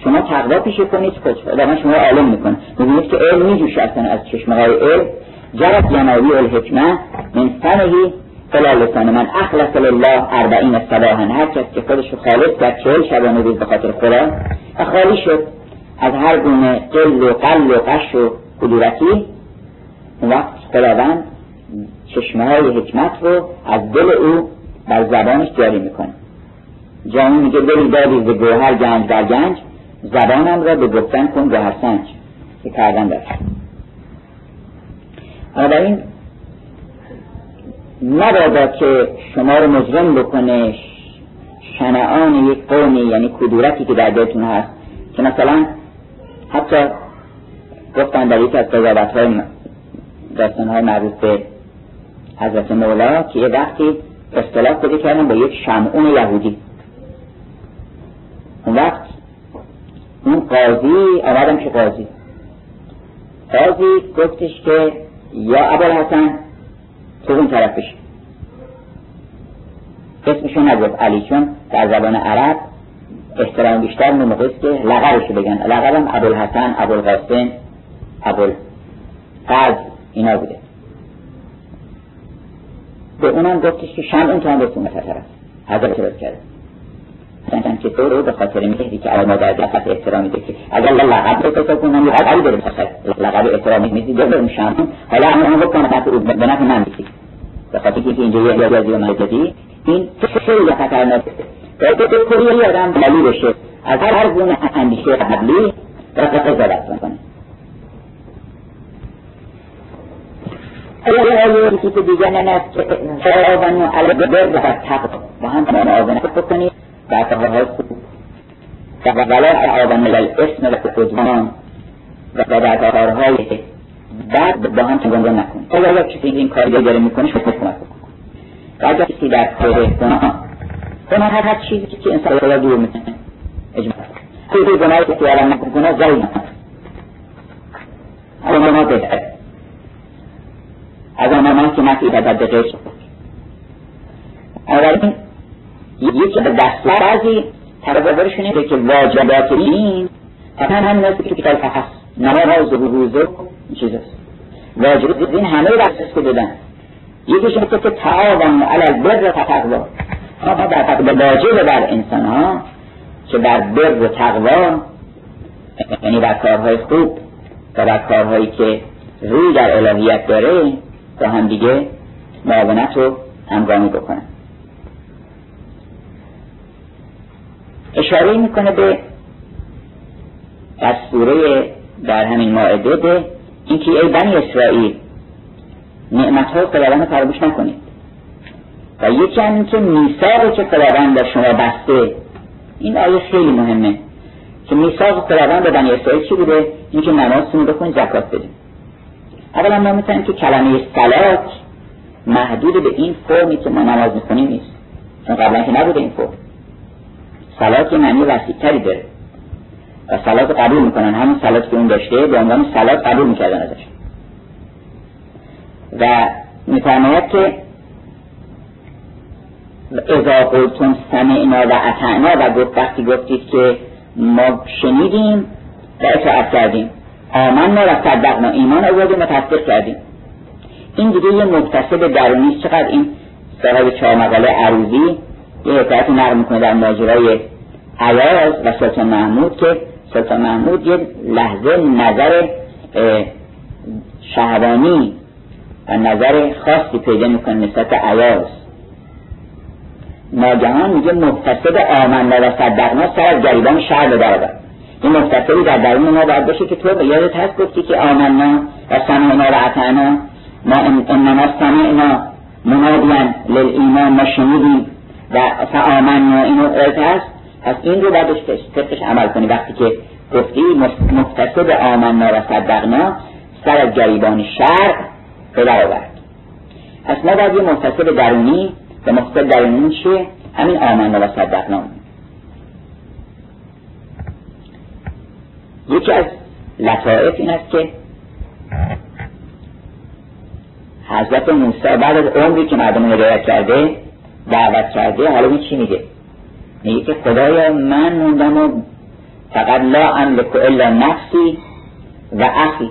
شما تقوا پیشه کنید خود شما عالم می‌کنه. می‌بینید که علم میجوشه از چشمه های علم. جرت یناوی الحکمه من فنهی فلا لسان من اخلص لله اربعین صباحا. هر کس که خودش رو خالص کرد چهل شبانه روز به خاطر خدا و خالی شد از هر گونه قل و قل و قش و قدورتی اون وقت خداوند چشمه های حکمت رو از دل او بر زبانش جاری می‌کنه. جامعه میگه بری دادی به گوهر گنج در گنج زبانم را به گفتن کن گوهر سنج. که کردن داشت این مبادا که شما رو مجرم بکنه شنعان یک قومی یعنی کدورتی که در دلتون هست که مثلا حتی گفتن در یکی از قضاوت های داستان های مربوط به حضرت مولا که یه وقتی اصطلاح بده کردن با یک شمعون یهودی. اون وقت اون قاضی آمدم که قاضی قاضی گفتش که یا حسن تو اون طرف بشی اسمشو نگفت علی چون در زبان عرب احترام بیشتر موقع که لقبشو بگن. لقبم ابوالحسن ابوالقاسم ابوالفضل اینا بوده. به اونم گفتش که شم اون تو هم رسومت طرف حضرت رد کرده مثلا که تو رو به خاطر میگه که اول مادر دفت احترامی که اگر لقب رو پیدا کنم علی بره بخاطر لقب احترامی میزی ده برم شم حالا همون بکنم بعد او به نفع من بیسی به خاطر که اینجا یه یادی و مجدی این خیلی خطرناکه در که کلی آدم دلی بشه از هر گونه اندیشه قبلی و قضاوت کنه آیا چیز دیگر نه که تعاون علی بر و تقوا با هم معاونت بکنید در کارهای خوب و ولا تعاون علی الاسم و عدوان و در کارهای بعد با هم تنگان نکنید اگر یک چیزی این کاری داره می‌کنه شما کمک بکن و اگر کسی در کار گناه گناه هر هر چیزی که انسان را دور می‌کنه اجماع توی گناه که الان گناه زایی نکنه اما گناه بهتره از آن که نفی در به غیر اولین یکی از دستور بعضی تصورشون اینه که واجبات این حتما هم ناسی که کتاب فقط نماز و روزه چیز است. واجب این همه دسترس که بدن یکیش اینه که تعاون علی بر و تقوا. اما در تقوا واجب بر انسان ها که بر بر و تقوا یعنی در کارهای خوب و در کارهایی که روی در الهیت داره با هم دیگه معاونت رو همگامی بکنن. اشاره می‌کنه به دستوره در همین ماعده به اینکه ای بنی اسرائیل نعمت ها خداوند فراموش نکنید. و یکی هم اینکه میثاق که خداوند در شما بسته این آیه خیلی مهمه که میثاق خداوند به بنی اسرائیل چی بوده؟ اینکه نمازتون بکنید زکات بدید اولا ما می‌تونیم که کلمه سلات محدود به این فرمی که ما نماز می‌کنیم نیست. چون قبلا که نبوده این فرم. سلات یه معنی وسیعتری داره. و سلات قبول می‌کنن. همون سلات که اون داشته به عنوان سلات قبول می‌کردن ازش. و میفرماید که اذا قلتم سمعنا و اطعنا و گفت وقتی گفتید که ما شنیدیم و اطاعت کردیم. آمنا و صدقنا. ایمان آوردیم و تصدیق کردیم. این دیگه یه مکتسب درونی چقدر این صاحب چهار مقاله عروضی یه حکایتی نقل می‌کنه در ماجرای عیاز و سلطان محمود که سلطان محمود یه لحظه نظر شهبانی و نظر خاصی پیدا می‌کنه نسبت عیاز ناگهان میگه مکتسب آمنا و صدقنا سر از گریبان شهر به درآورد این مختصری در درون ما باید باشه که تو یادت هست گفتی که آمنا و سمعنا و عطعنا ما انما سمعنا منادیان للایمان ما شنیدیم. و فآمنا اینو ارت هست پس این رو باید طبقش عمل کنی. وقتی که گفتی مختصر آمنا و صدقنا سر از گریبان شرق به آورد. پس ما باید یه درونی و مختصر درونی چیه؟ همین آمنا و صدقنا یکی از لطائف این است که حضرت موسی بعد از عمری که مردم هدایت کرده دعوت کرده حالا این چی میگه. میگه که خدایا من موندم و فقط لا املک الا نفسی و اخی.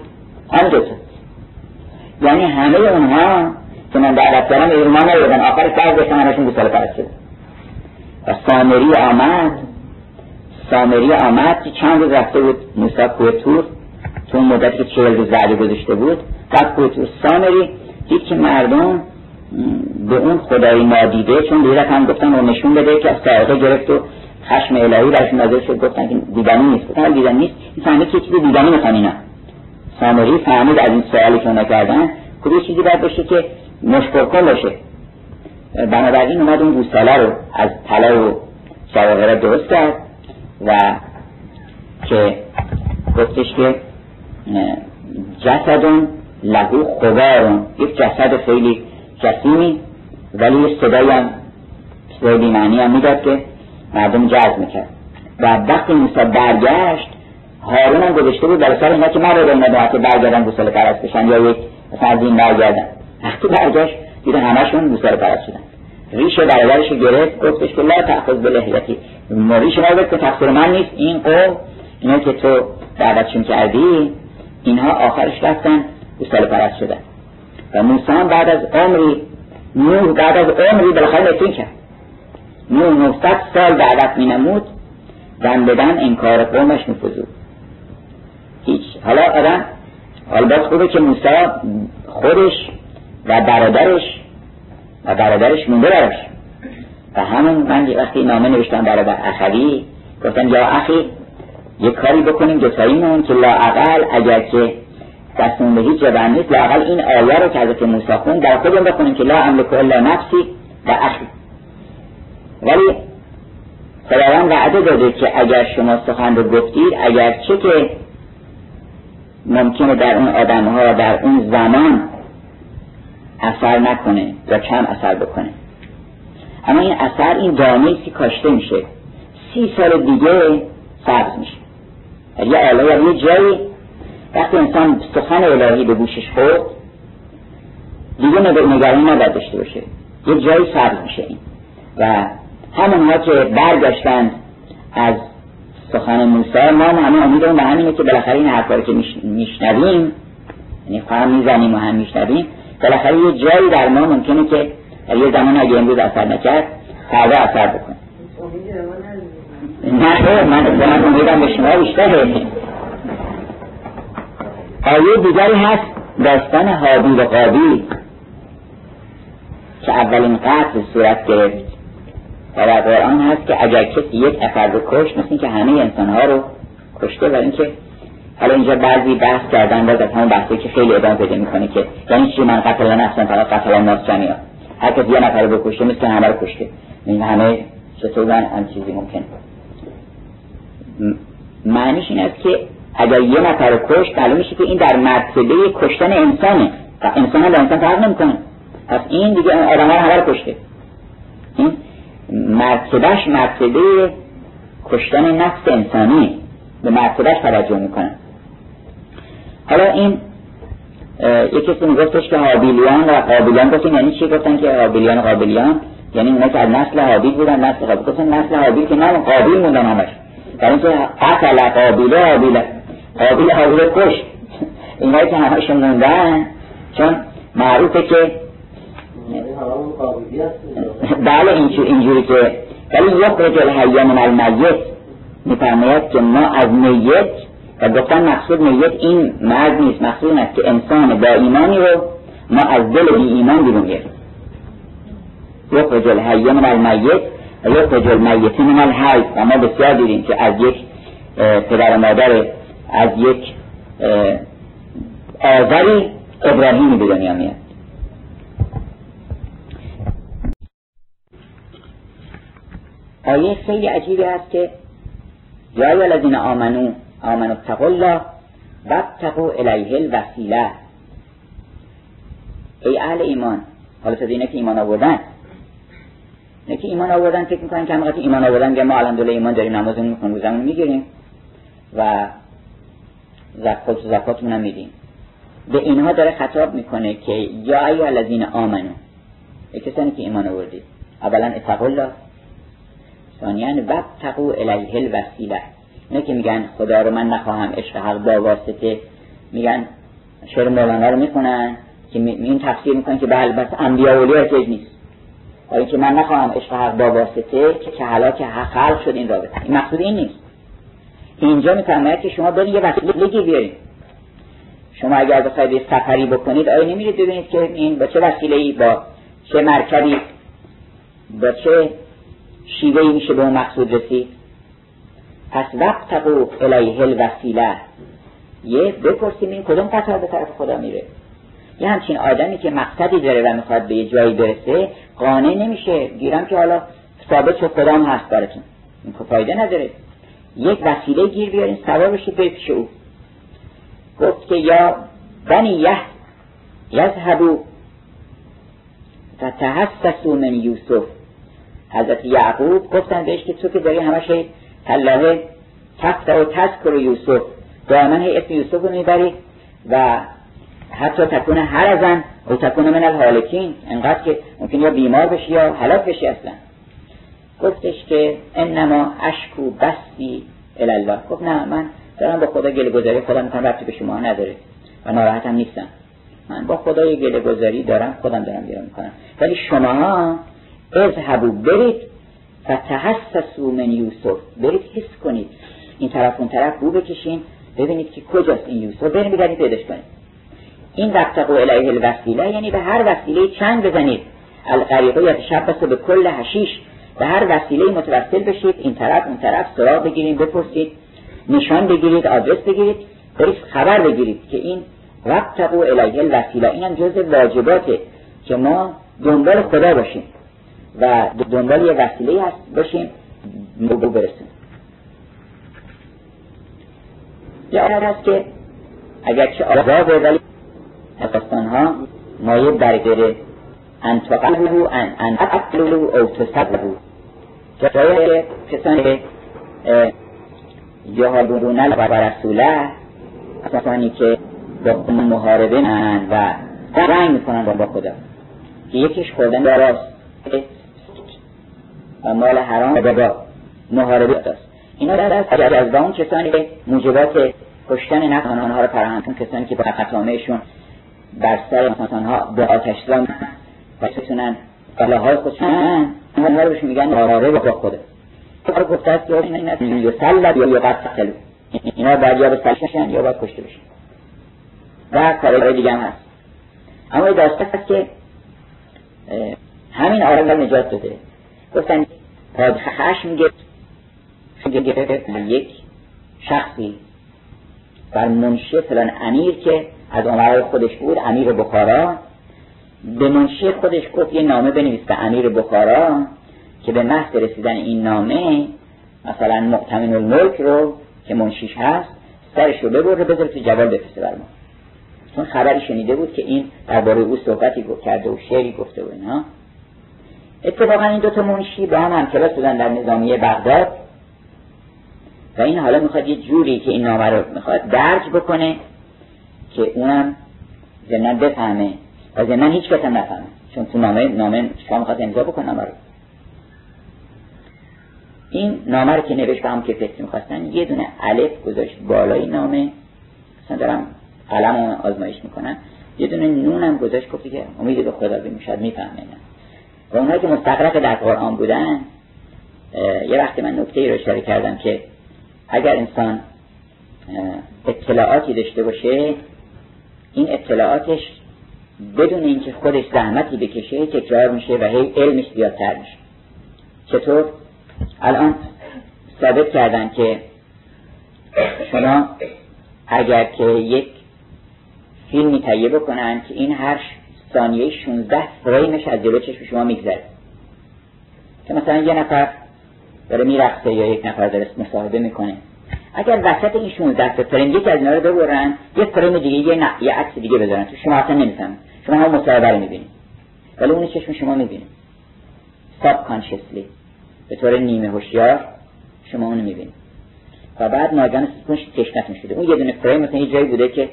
هم دوتا یعنی همه اونها که من دعوت کردم ایمان نیادن آخر سر بشن همشون گوساله پرست شد و سامری آمد. سامری آمد که چند روز رفته بود؟ موسی کوه تور تو اون مدت که چهل روز زعده گذاشته بود. بعد کوه تور سامری دید که مردم به اون خدای نادیده چون دیگه هم گفتن و نشون بده که از سائقه گرفت و خشم الهی برشون نازل شد گفتن که دیدنی نیست. گفتن دیدنی نیست این فهمید که چیزی دیدنی می‌خوان اینا سامری فهمید از این سوالی که اونا کردن یه چیزی باید باشه که مشکل کن باشه. بنابراین اومد اون گوساله رو از طلا و جواهرات درست کرد و که گفتش که جسدون لهو خوارون یک جسد خیلی جسیمی ولی صدایی هم صدای بیمعنی هم می‌داد که مردم جذب می‌کرد. و وقتی موسی برگشت هارون هم گذاشته بود برای سر اینا که مبادا اینا دو برگردن گوساله پرست بشن یا یک مثلا از برگردن. وقتی برگشت دیده همشون گوساله پرست شدن. ریش برادرش گرفت گفتش که لا تأخذ به لحیتی ریش ما که تقصیر من نیست این قوم اینا که تو دعوتشون کردی اینها آخرش رفتن گوساله پرست شدن. و موسی بعد از عمری نوح بعد از عمری بالاخره نفرین کرد. نوح 900 سال دعوت می نمود دن بدن انکار قومش نفوذ هیچ. حالا آدم البته خوبه که موسی خودش و برادرش و برادرش مونده براش. و همون من وقتی نامه نوشتم برادر اخوی گفتم یا اخی یه کاری بکنیم دوتاییمون که لاعقل اگر که دستمون به هیچ جبن نیست. لاعقل این آیه رو که حضرت موسی خون در خودمون بکنیم که لا املک الا نفسی و اخی. ولی خداوند وعده داده که اگر شما سخن رو گفتید اگر چه که ممکنه در اون آدم ها در اون زمان اثر نکنه یا کم اثر بکنه. اما این اثر این دانه که کاشته میشه. سی سال دیگه سبز میشه. یه آله یه جایی وقتی انسان سخن الهی به گوشش خورد دیگه نگرانی نباید داشته باشه. یه جایی سبز میشه این. و همونها که برگشتند از سخن موسی ما هم همه امیدمون به همینه که بالاخره این حرفا که میشنویم یعنی خواهم می‌زنیم و هم میشنویم بالاخره یه جایی در ما ممکنه که در یه زمان اگه امروز اثر نکرد فردا اثر بکنه. نه من امیدم به شما بیشتره. آیه دیگری هست داستان حابیل و قابیل که اولین قتل صورت گرفت. و در قرآن هست که اگر کسی یک نفر رو کش مثل که همه انسان ها رو کشته و اینکه حالا اینجا بعضی بحث کردن باز از همون بحثی که خیلی ادامه پیدا می‌کنه که یعنی چی؟ من قتل نفسم فقط قتل الناس جمیعا هر کسی یه نفر رو مثل همه رو کشته. این همه چطور من هم چیزی ممکن. معنیش این است که اگر یه نفر کشت معلوم میشه که این در مرتبه کشتن انسانه. و انسان هم به انسان فرق نمی‌کنه. پس این دیگه آدم ها رو کشته. این مرتبهش مرتبه کشتن نفس انسانی به مرتبهش توجه می‌کنه. حالا این یک کسی میگفتش که حابیلیان و قابلیان گفتن یعنی چی؟ گفتن که حابیلیان و قابلیان یعنی اونا که از نسل حابیل بودن نسل قابل گفتن نسل حابیل که نه قابیل موندن همش. در اینکه قتل قابیله حابیله. قابیل حابیل کش. اینایی که همش موندن چون معروفه که بله اینجوری که ولی یک رجل حیه من المیت میفرماید که ما از میت و گفتن مقصود میت این مرد نیست مقصود این است که انسان با ایمانی رو ما از دل بی ایمان بیرون گرفتیم. یک رجل حیه من المیت و یک رجل میتی من الحی و ما بسیار دیدیم که از یک پدر مادر از یک آذری ابراهیمی به دنیا میاد. آیه خیلی عجیبی هست که یا الذین آمنو آمنو اتقوا الله وابتقوا الیه الوسیله. ای اهل ایمان حالا تو اینه که ایمان آوردن؟ نه که ایمان آوردن فکر می‌کنن که همقدر ایمان آوردن که ما الحمدلله ایمان داریم نمازمون می‌کنیم روزمون می‌گیریم. و زکات زکاتمون هم میدیم به اینها داره خطاب می‌کنه که یا ای الذین آمنو. ای کسانی که ایمان آوردید. اولا اتقوا الله. ثانیا وابتقوا الیه الوسیله. نه که میگن خدا رو من نخواهم عشق حق با واسطه. میگن شعر مولانا رو می‌کنن که این تفسیر می‌کنن که بله بس انبیا و اولیاء نیست. ولی که من نخواهم عشق حق با واسطه که که حالا که حق خلق شد این رابطه. این مقصود این نیست. اینجا میفرماید که شما برید یه وسیله بیارید شما اگر بخواید سفری بکنید آیا نمیرید ببینید که این با چه وسیله ای با چه مرکبی با چه شیوه ای میشه به اون مقصود رسید؟ پس وقت تقو الیه الوسیله. یه بپرسیم این کدوم قطار به طرف خدا میره. یه همچین آدمی که مقصدی داره و می‌خواد به یه جایی برسه قانع نمیشه. گیرم که حالا ثابت شد خدا هم هست براتون. این فایده نداره. یک وسیله گیر بیارین سوار بشید به پیش او. گفت که یا بنی یه یذهبو فتحسسو من یوسف. حضرت یعقوب گفتن بهش که تو که داری همش تلاهه تفت و تذکر یوسف. دائما اسم یوسف رو می‌بری و حتی تکون هر ازن و تکون من الحالکین انقدر که ممکن یا بیمار بشی یا حلاک بشی اصلا. گفتش که انما اشکو بستی الله گفت نه من دارم با خدا گله گذاری خودم می‌کنم ربطی به شما نداره و ناراحتم نیستم. من با خدای گله گذاری دارم خودم دارم گله می‌کنم. ولی شما اذهبو برید و تحسسو من یوسف. برید حس کنید. این طرف اون طرف رو بکشین ببینید که کجاست این یوسف. بریم بگردید پیداش کنید. این وقتقو الیه الوسیله یعنی به هر وسیله چند بزنید. القریقه یا تشبس به کل حشیش. به هر وسیله متوسل بشید این طرف اون طرف سراغ بگیرید بپرسید نشان بگیرید آدرس بگیرید برید خبر بگیرید که این وقتقو الیه الوسیله اینم جز واجباته که ما دنبال خدا باشیم و دنبال یه وسیله هست باشیم مبو برسیم. یا هست که اگرچه آزاده ولی داستان ها مایه برگره. انتقلو ان انتقلو او تصدقو جای کسانی یهالون و رسوله کسانی که با محاربه من و رنگ می‌کنن با خدا. که یکیش خوردن داراست و مال حرام و با محاربه داست اینا در از اون کسانی که موجبات کشتن نفس آنها رو فراهم کسانی که با خطامهشون بر سر به آتش زن و بتونن های خودشون اونها رو بهشون میگن آراره با خدا کار گفته است که این است یا سلب یا قتل اینا باید یا به سلشن یا باید کشته بشن. و کارهای دیگه هم هست. اما داستان هست که همین آرام نجات داده گفتن پادخش میگه یک شخصی بر منشی فلان امیر که از عمرای خودش بود امیر بخارا به منشی خودش گفت یه نامه بنویس به امیر بخارا که به محض رسیدن این نامه مثلا مؤتمن الملک رو که منشیش هست سرش رو ببره بذاره تو جواب بفرسته بر ما. چون خبری شنیده بود که این درباره او صحبتی کرده و شعری گفته و اینا. اتفاقا این دوتا منشی با هم همکلاس بودن در نظامیه بغداد. و این حالا می‌خواد یه جوری که این نامه رو می‌خواد درج بکنه که اونم زمین بفهمه و زمین هیچ کس هم نفهمه چون تو نامه نامه شما می‌خواد امضا نامه رو این نامه رو که نوشت به هم که فکر می‌خواستن یه دونه الف گذاشت بالای نامه. مثلا دارم قلم آزمایش می‌کنن یه دونه نون هم گذاشت گفتی که امید به خدا بیم شاید می‌فهمه و اونایی که مستقرق در قرآن بودن یه وقتی من نکته ای رو اشاره کردم که اگر انسان اطلاعاتی داشته باشه این اطلاعاتش بدون اینکه خودش زحمتی بکشه تکرار میشه و هی علمش زیادتر میشه. چطور؟ الان ثابت کردن که شما اگر که یک فیلمی تهیه بکنن که این هر ثانیه 16 فریمش از جلو چشم شما میگذره. که مثلا یه نفر داره میرقصه یا یک نفر داره مصاحبه می‌کنه. اگر وسط این 16 تا فریم یک از اینا رو ببرن یه فریم دیگه یه نه یه عکس دیگه بذارن. شما اصلا نمی‌فهمید شما هم مصاحبه رو می‌بینید. ولی اون چشم شما می‌بینید ساب کانشسلی به طور نیمه هوشیار شما اونو می‌بینید. و بعد ناگهان سیستمش تشنت شده. اون یه دونه فریم مثلا یه جایی بوده که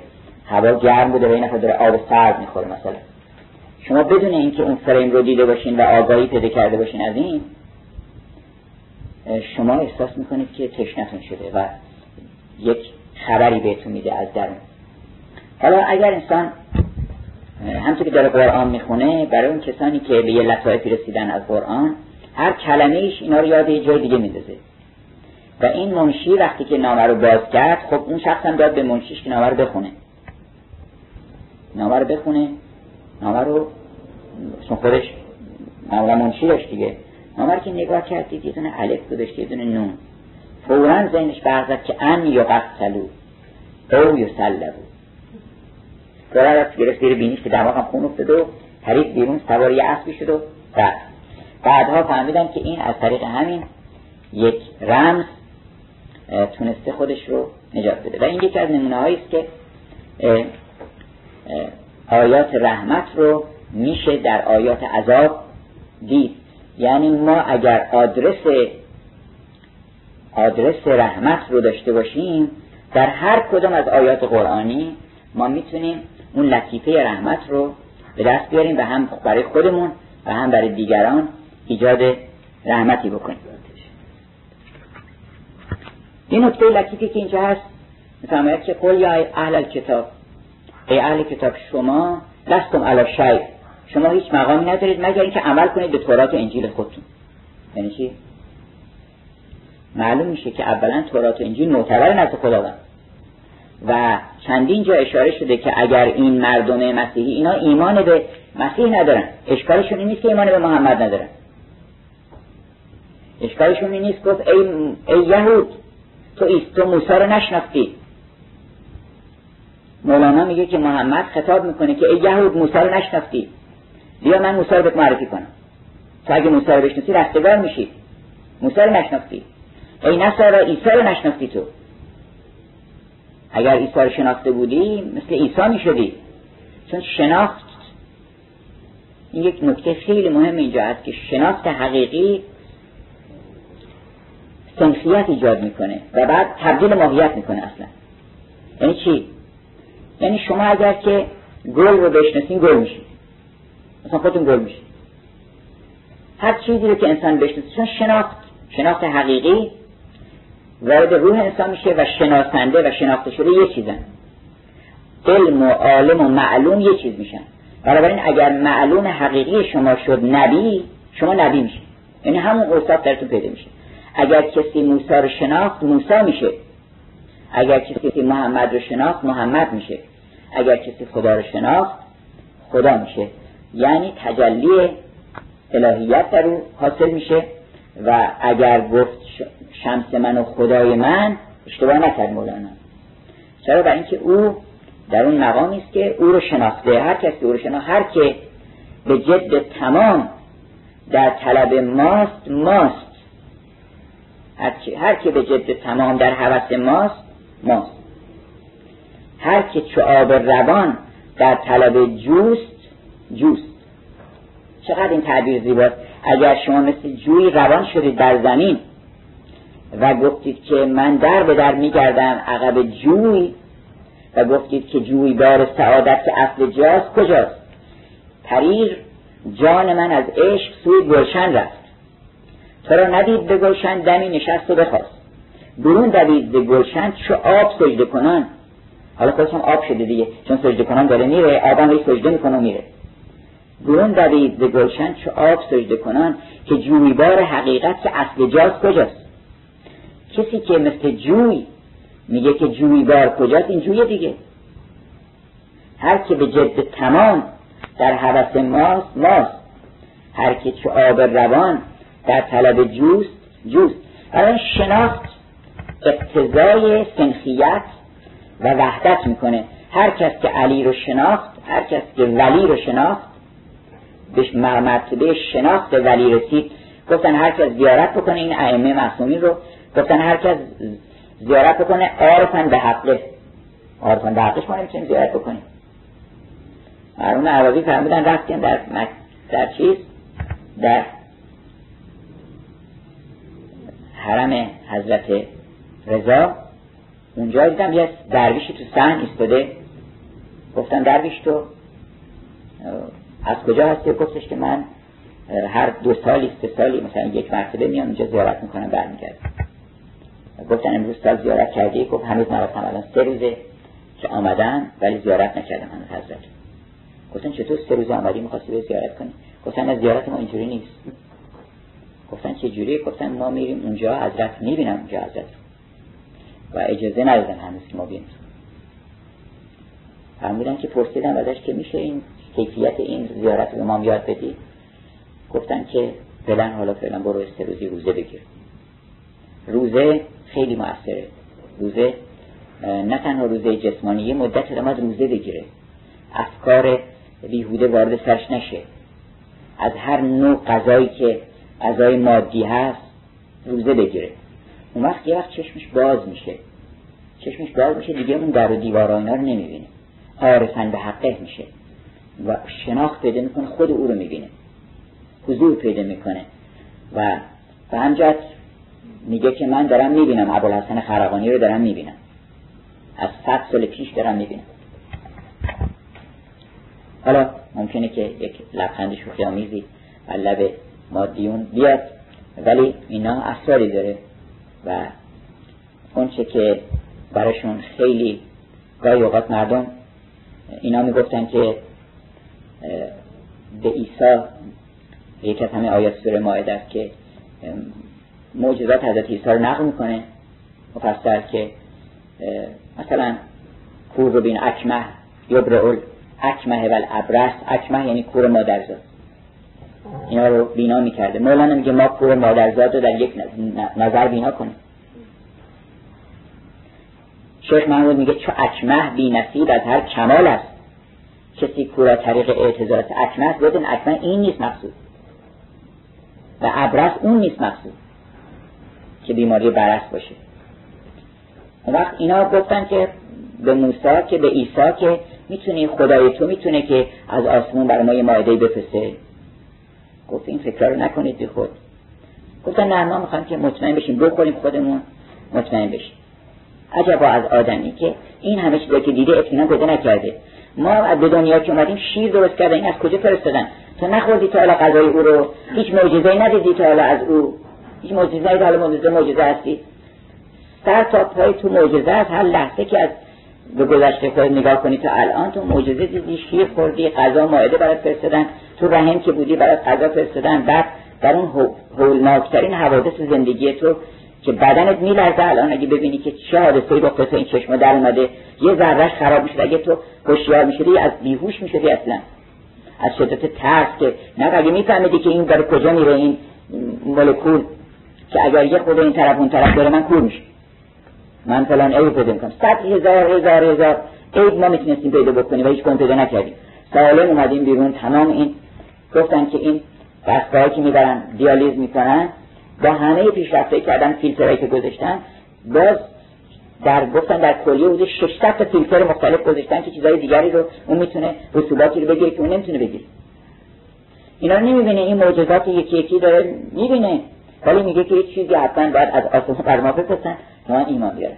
هوا گرم بوده و این نفر داره آب سرد می‌خوره مثلا. شما بدون اینکه اون فریم رو دیده باشین و آگاهی پیدا کرده باشین از این شما احساس می‌کنید که تشنتون شده و یک خبری بهتون میده از درون. حالا اگر انسان همطور که داره قرآن می‌خونه برای اون کسانی که به یه لطایفی رسیدن از قرآن هر کلمه ایش اینا رو یاد یه جای دیگه میندازه. و این منشی وقتی که نامه رو باز کرد خب اون شخص هم داد به منشیش که نامه رو بخونه. نامه رو بخونه نامه رو چون خودش معمولا منشی داشت دیگه. نامه رو که نگاه کرد یه دونه الف گذاشت یه دونه نون. فورا ذهنش برزد که ان یا قتلو او یا سلبو رفت گرفت زیر بینیش که دماغم خون افتاد و پرید بیرون سوار یه اسبی شد و رفت. بعدها فهمیدن که این از طریق همین یک رمز تونسته خودش رو نجات بده. و این یکی از نمونه است که آیات رحمت رو میشه در آیات عذاب دید. یعنی ما اگر آدرس آدرس رحمت رو داشته باشیم در هر کدام از آیات قرآنی ما می‌تونیم اون لطیفه رحمت رو به دست بیاریم و هم برای خودمون و هم برای دیگران ایجاد رحمتی بکنیم. این نکته لطیفی که اینجا هست میفرماید که قل یا اهل کتاب ای اهل کتاب شما لستم علی شیء. شما هیچ مقامی ندارید مگر اینکه عمل کنید به تورات و انجیل خودتون. یعنی چی؟ معلوم میشه که اولا تورات و انجیل معتبر نزد خداوند. و چندین جا اشاره شده که اگر این مردم مسیحی اینا ایمان به مسیح ندارن اشکالشون این نیست که ایمان به محمد ندارن. اشکالشون این نیست گفت ای, ای یهود تو ایست تو موسی رو نشناختی. مولانا میگه که محمد خطاب می‌کنه که ای یهود موسی رو نشناختی. بیا من موسی رو بهت معرفی کنم. تو اگه موسی رو بشناسی رستگار میشی. موسی رو نشناختی. ای نصارا عیسی رو نشناختی تو. اگر عیسی رو شناخته بودی مثل عیسی می‌شدی. چون شناخت این یک نکته خیلی مهم اینجا هست که شناخت حقیقی سنخیت ایجاد می‌کنه و بعد تبدیل ماهیت می‌کنه اصلا. یعنی چی؟ یعنی شما اگر که گل رو بشناسین گل میشید مثلا خودتون گل میشید هر چیزی رو که انسان بشناسه چون شناخت شناخت حقیقی وارد روح انسان میشه و شناسنده و شناخته شده یه چیزن. علم و عالم و معلوم یه چیز میشن. بنابراین اگر معلوم حقیقی شما شد نبی شما نبی میشه یعنی همون اوصاف درتون پیدا میشه. اگر کسی موسی رو شناخت موسی میشه. اگر کسی محمد رو شناخت محمد میشه. اگر کسی خدا رو شناخت خدا میشه. یعنی تجلی الهیت در او حاصل میشه. و اگر گفت شمس من و خدای من اشتباه نکرد مولانا. چرا؟ برای اینکه او در اون مقامی است که او رو شناخته. هر کسی او رو شناخته هر که به جد تمام در طلب ماست ماست. هر که به جد تمام در حوث ماست ماست. هر که چو آب روان در طلب جوست جوست. چقدر این تعبیر زیباست. اگر شما مثل جوی روان شدید در زمین و گفتید که من در به در میگردم عقب جوی و گفتید که جوی بار سعادت که اصل جاست کجاست؟ پریر جان من از عشق سوی گلشن رفت. تو ندید به گلشن دمی نشست و بخواست. برون دوید به گلشن چو آب سجده کنن حالا خودشون آب شده دیگه چون سجده کنن داره میره آدم سجده می‌کنه و میره. برون دوید به گلشن چو آب سجده کنن که جویبار حقیقت که اصل جاست کجاست. کسی که مثل جوی میگه که جویبار کجاست این جوی دیگه. هر که به جد تمام در حوث ماست ماست. هر که چو آب روان در طلب جوست جوست. الان شناخت اقتضای سنخیت و وحدت می‌کنه. هر کس که علی رو شناخت هر کس که ولی رو شناخت به مرتبه شناخت ولی رسید. گفتن هر کس زیارت بکنه این ائمه معصومین رو. گفتن هر کس زیارت بکنه عارفن به حقه. عارفن به حقش ما نمی‌تونیم زیارت بکنیم. مرحوم عربی فرمودن رفتیم در در چیز؟ در حرم حضرت رضا. اونجا دیدم یه درویشی تو سن ایستاده. گفتن درویش تو؟ از کجا هستی گفتش که من هر دو سالی سه سالی مثلا یک مرتبه میام اینجا زیارت می‌کنم برمیگردم. گفتن امروز سال زیارت کردی گفت هنوز نرفتم الان سه روزه که آمدن ولی زیارت نکردم هنوز حضرت گفتن چطور سه روز آمدی؟ می‌خواستی به زیارت کنی؟ گفتن از زیارت ما اینجوری نیست. گفتن چه جوری گفتن ما میریم اونجا حضرت می‌بینم اونجا حضرت. و اجازه ندادن هنوز که ما بیم فرمودن که پرسیدم ازش که میشه این کیفیت این زیارت ما یاد بدی گفتن که فعلا حالا فعلا برو روزی روزه بگیر. روزه خیلی موثره. روزه نه تنها روزه جسمانی یه مدت آدم روزه بگیره. افکار بیهوده وارد سرش نشه. از هر نوع غذایی که غذای مادی هست روزه بگیره. اون وقت یه وقت چشمش باز میشه. چشمش باز میشه دیگه اون در و دیوار اینا رو نمی‌بینه. عارفن به حقه میشه. و شناخت پیدا می‌کنه خود او رو می‌بینه. حضور پیدا می‌کنه. و به همجت میگه که من دارم می‌بینم ابوالحسن خرقانی رو دارم می‌بینم. از صد سال پیش دارم می‌بینم. حالا ممکنه که یک لبخند شوخی آمیزی و لب مادیون بیاد ولی اینا اسراری داره و اونچه که براشون خیلی گاهی اوقات مردم اینا می‌گفتن که به عیسی یک از همه آیات سوره ماعده است که معجزات حضرت عیسی رو نقل می‌کنه. مفسر که مثلا کور رو بین اکمه یبرعل اکمه و ابرس اکمه یعنی کور مادرزاد. اینا رو بینا می‌کرده. مولانا میگه ما کور مادرزاد رو در یک نظر بینا کنیم. شیخ محمود میگه چو اکمه بی نصیب از هر کمال است. کسی کورا طریق اعتزالات اکمه است بدون اکمه این نیست مقصود. و ابرس اون نیست مقصود که بیماری برس باشه. اون وقت اینا گفتن که به موسی که به عیسی که می‌تونی خدای تو می‌تونه که از آسمون برای ما یه مایده بفرسته. گفت این فکر رو نکنید بی خود. گفتن نه ما می‌خوایم که مطمئن بشیم. بخوریم خودمون مطمئن بشیم. عجبا از آدمی که این همه چیزا که دیده اطمینان پیدا نکرده. ما به دنیا که اومدیم شیر درست کرده این از کجا فرستادن؟ تو نخوردی تا حالا غذای او رو. هیچ معجزه‌ای ندیدی تا حالا از او. هیچ معجزه ندیدی. حالا معجزه معجزه هستی. سر تا پای تو معجزه است. هر لحظه که از به گذشته خود نگاه کنی تا الان تو معجزه دیدی شیر خوردی غذا ماعده برات فرستادن. تو رحم که بودی برات غذا فرستادن. بعد در اون هولناکترین حوادث زندگی تو که بدنت میلرزه. الان اگه ببینی که چه حادثه‌ای با قصه این چشم در اومده یه ذرهش خراب میشه اگه تو هوشیار می‌شدی از بیهوش می‌شدی اصلا. از شدت ترس که نه اگه میفهمیدی که این داره کجا میره این مولکول که اگر یه خود این طرف اون طرف بره من کور میشه من فلان عیب پیدا می‌کنم. صد هزار هزار هزار عیب ما می‌تونستیم پیدا بکنیم و هیچ کن پیدا نکردیم. سالم اومدیم بیرون تمام این گفتن که این دستگاهی که می‌برن دیالیز می‌کنن با همه پیشرفته کردن فیلترهایی که گذاشتن باز در گفتن در کلیه حدود 600 تا فیلتر مختلف گذاشتن که چیزای دیگری رو اون می‌تونه رسوباتی رو بگیره که اون نمی‌تونه بگیره. اینا نمی‌بینه این معجزات یکی یکی داره می‌بینه ولی میگه که یک چیزی حتما باید از آسمان بر ما بفرستن تا من ایمان بیاره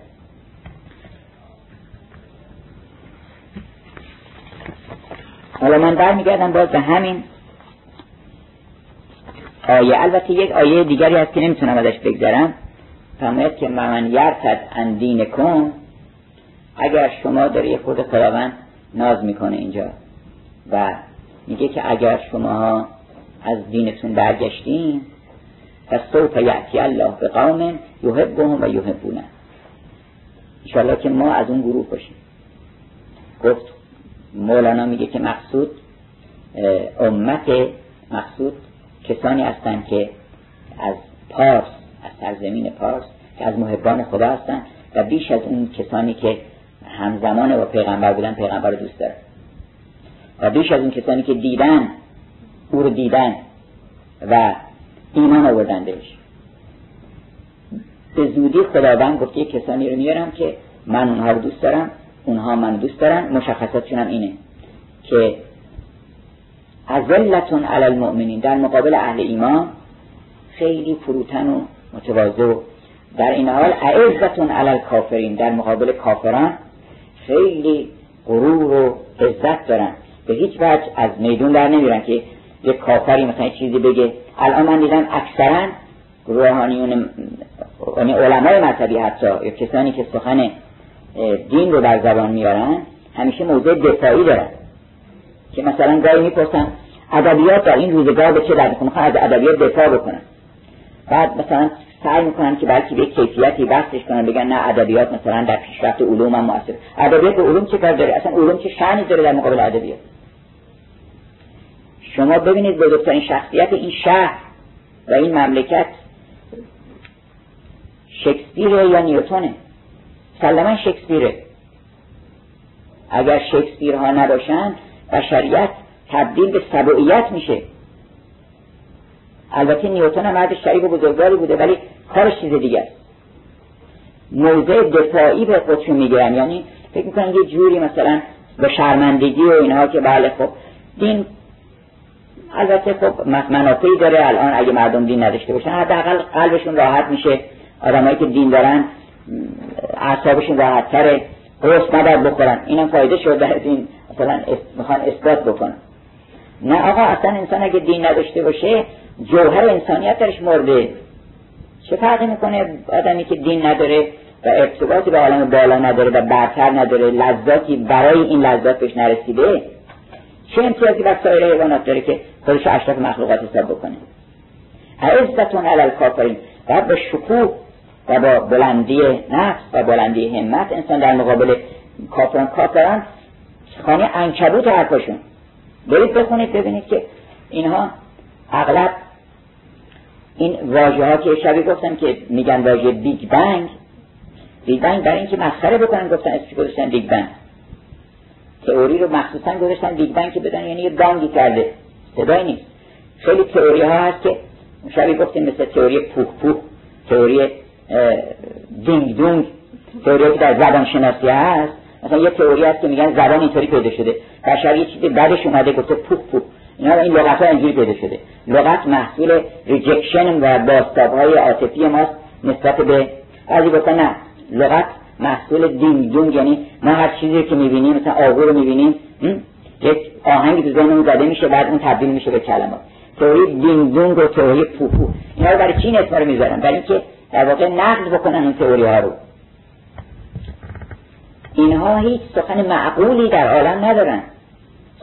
حالا من برمیگردم باز به همین آیه. البته یک آیه دیگری هست که نمی‌تونم ازش بگذرم. فرماید که من یرتد اندین کن اگر شما داری یه خود خداوند ناز می‌کنه اینجا و میگه که اگر شما از دینتون برگشتین پس سوف یعتی الله به قوم یحبهم و یحبونه. انشاءالله که ما از اون گروه باشیم. گفت مولانا میگه که مقصود امت مقصود کسانی هستند که از پارس از سرزمین پارس که از محبان خدا هستند و بیش از اون کسانی که همزمان با پیغمبر بودن پیغمبر رو دوست دارن. و بیش از اون کسانی که دیدن او رو دیدن و ایمان آوردن بهش. به زودی خداوند گفت کسانی رو میارم که من اونها رو دوست دارم اونها من دوست دارن مشخصاتشون هم اینه که ازلتون علی المؤمنین. در مقابل اهل ایمان خیلی فروتن و متواضع. در این حال اعزتون علی الکافرین. در مقابل کافران خیلی غرور و عزت دارن. به هیچ وجه از میدون در نمیرن که یک کافری مثلا چیزی بگه. الان من دیدم اکثرا روحانیون یعنی علمای مذهبی حتی یا کسانی که سخن دین رو در زبان میارن همیشه موضوع دفاعی دارن. که مثلا گاهی می‌پرسن ادبیات در این روزگار به چه درد می‌خوان از ادبیات دفاع بکنن. بعد مثلا سعی می‌کنن که بلکه به کیفیتی بحثش کنن بگن نه ادبیات مثلا در پیشرفت علوم هم مؤثر ادبیات به علوم چه کار داره؟ اصلا علوم چه شأنی داره در مقابل ادبیات؟ شما ببینید بزرگترین شخصیت این شهر و این مملکت شکسپیر یا نیوتونه؟ سلما شکسپیره. اگر شکسپیر ها نباشن بشریت تبدیل به سبعیت میشه. البته نیوتن هم مرد شریف و بزرگواری بوده ولی کارش چیز دیگه است. موضع دفاعی به خودشون می‌گیرن یعنی فکر می‌کنن یه جوری مثلا به شرمندگی و اینها که بله خب دین البته خب منافعی داره الان اگه مردم دین نداشته باشن حداقل قلبشون راحت میشه. آدمایی که دین دارن اعصابشون راحت تره قرص نباید بخورن. اینم فایده شده از این مثلا می‌خوان اثبات بکنن. نه آقا اصلا انسان اگه دین نداشته باشه جوهر انسانیت درش مرده. چه فرقی می‌کنه آدمی که دین نداره و ارتباطی به عالم بالا نداره و برتر نداره لذاتی برای این لذات بهش نرسیده؟ چه امتیازی بر سایر حیوانات داره که خودش اشرف مخلوقات حساب بکنه؟ عزتون علی الکافرین و با شکوه و با بلندی نفس و بلندی همت انسان در مقابل کافران کافران خانه انکبوت حرفشون برید بخونید ببینید که اینها اغلب این واژه ها که شبی گفتم که میگن واژه big bang big bang برای اینکه مسخره بکنن گفتن اسمش گذاشتن؟ big bang. تئوری رو مخصوصا گذاشتن big bang که بدن یعنی یه بانگی کرده. صدای نیست. خیلی تئوری ها هست که شبی گفتیم مثل تئوری pooh-pooh theory ding-dong theory که در زبان شناسی هست. مثلا یه تئوری هست که میگن زبان اینطوری پیدا شده. بشر یه چیزی بعدش اومده گفته pooh-pooh اینا این لغت ها اینجوری پیدا شده. لغت محصول rejection و بازتاب های عاطفی ماست نسبت به بعضی گفتن نه. لغت محصول ding-dong یعنی ما هر چیزی که می‌بینیم مثلا آهو رو می‌بینیم یک آهنگ تو ذهنمون زده میشه بعد اون تبدیل میشه به کلمات. تئوری ding-dong و تئوری pooh-pooh اینا رو برای چی اسم رو می‌ذارن؟ برای اینکه در واقع نقد بکنن اون تئوری ها رو. اینها هیچ سخن معقولی در عالم ندارن.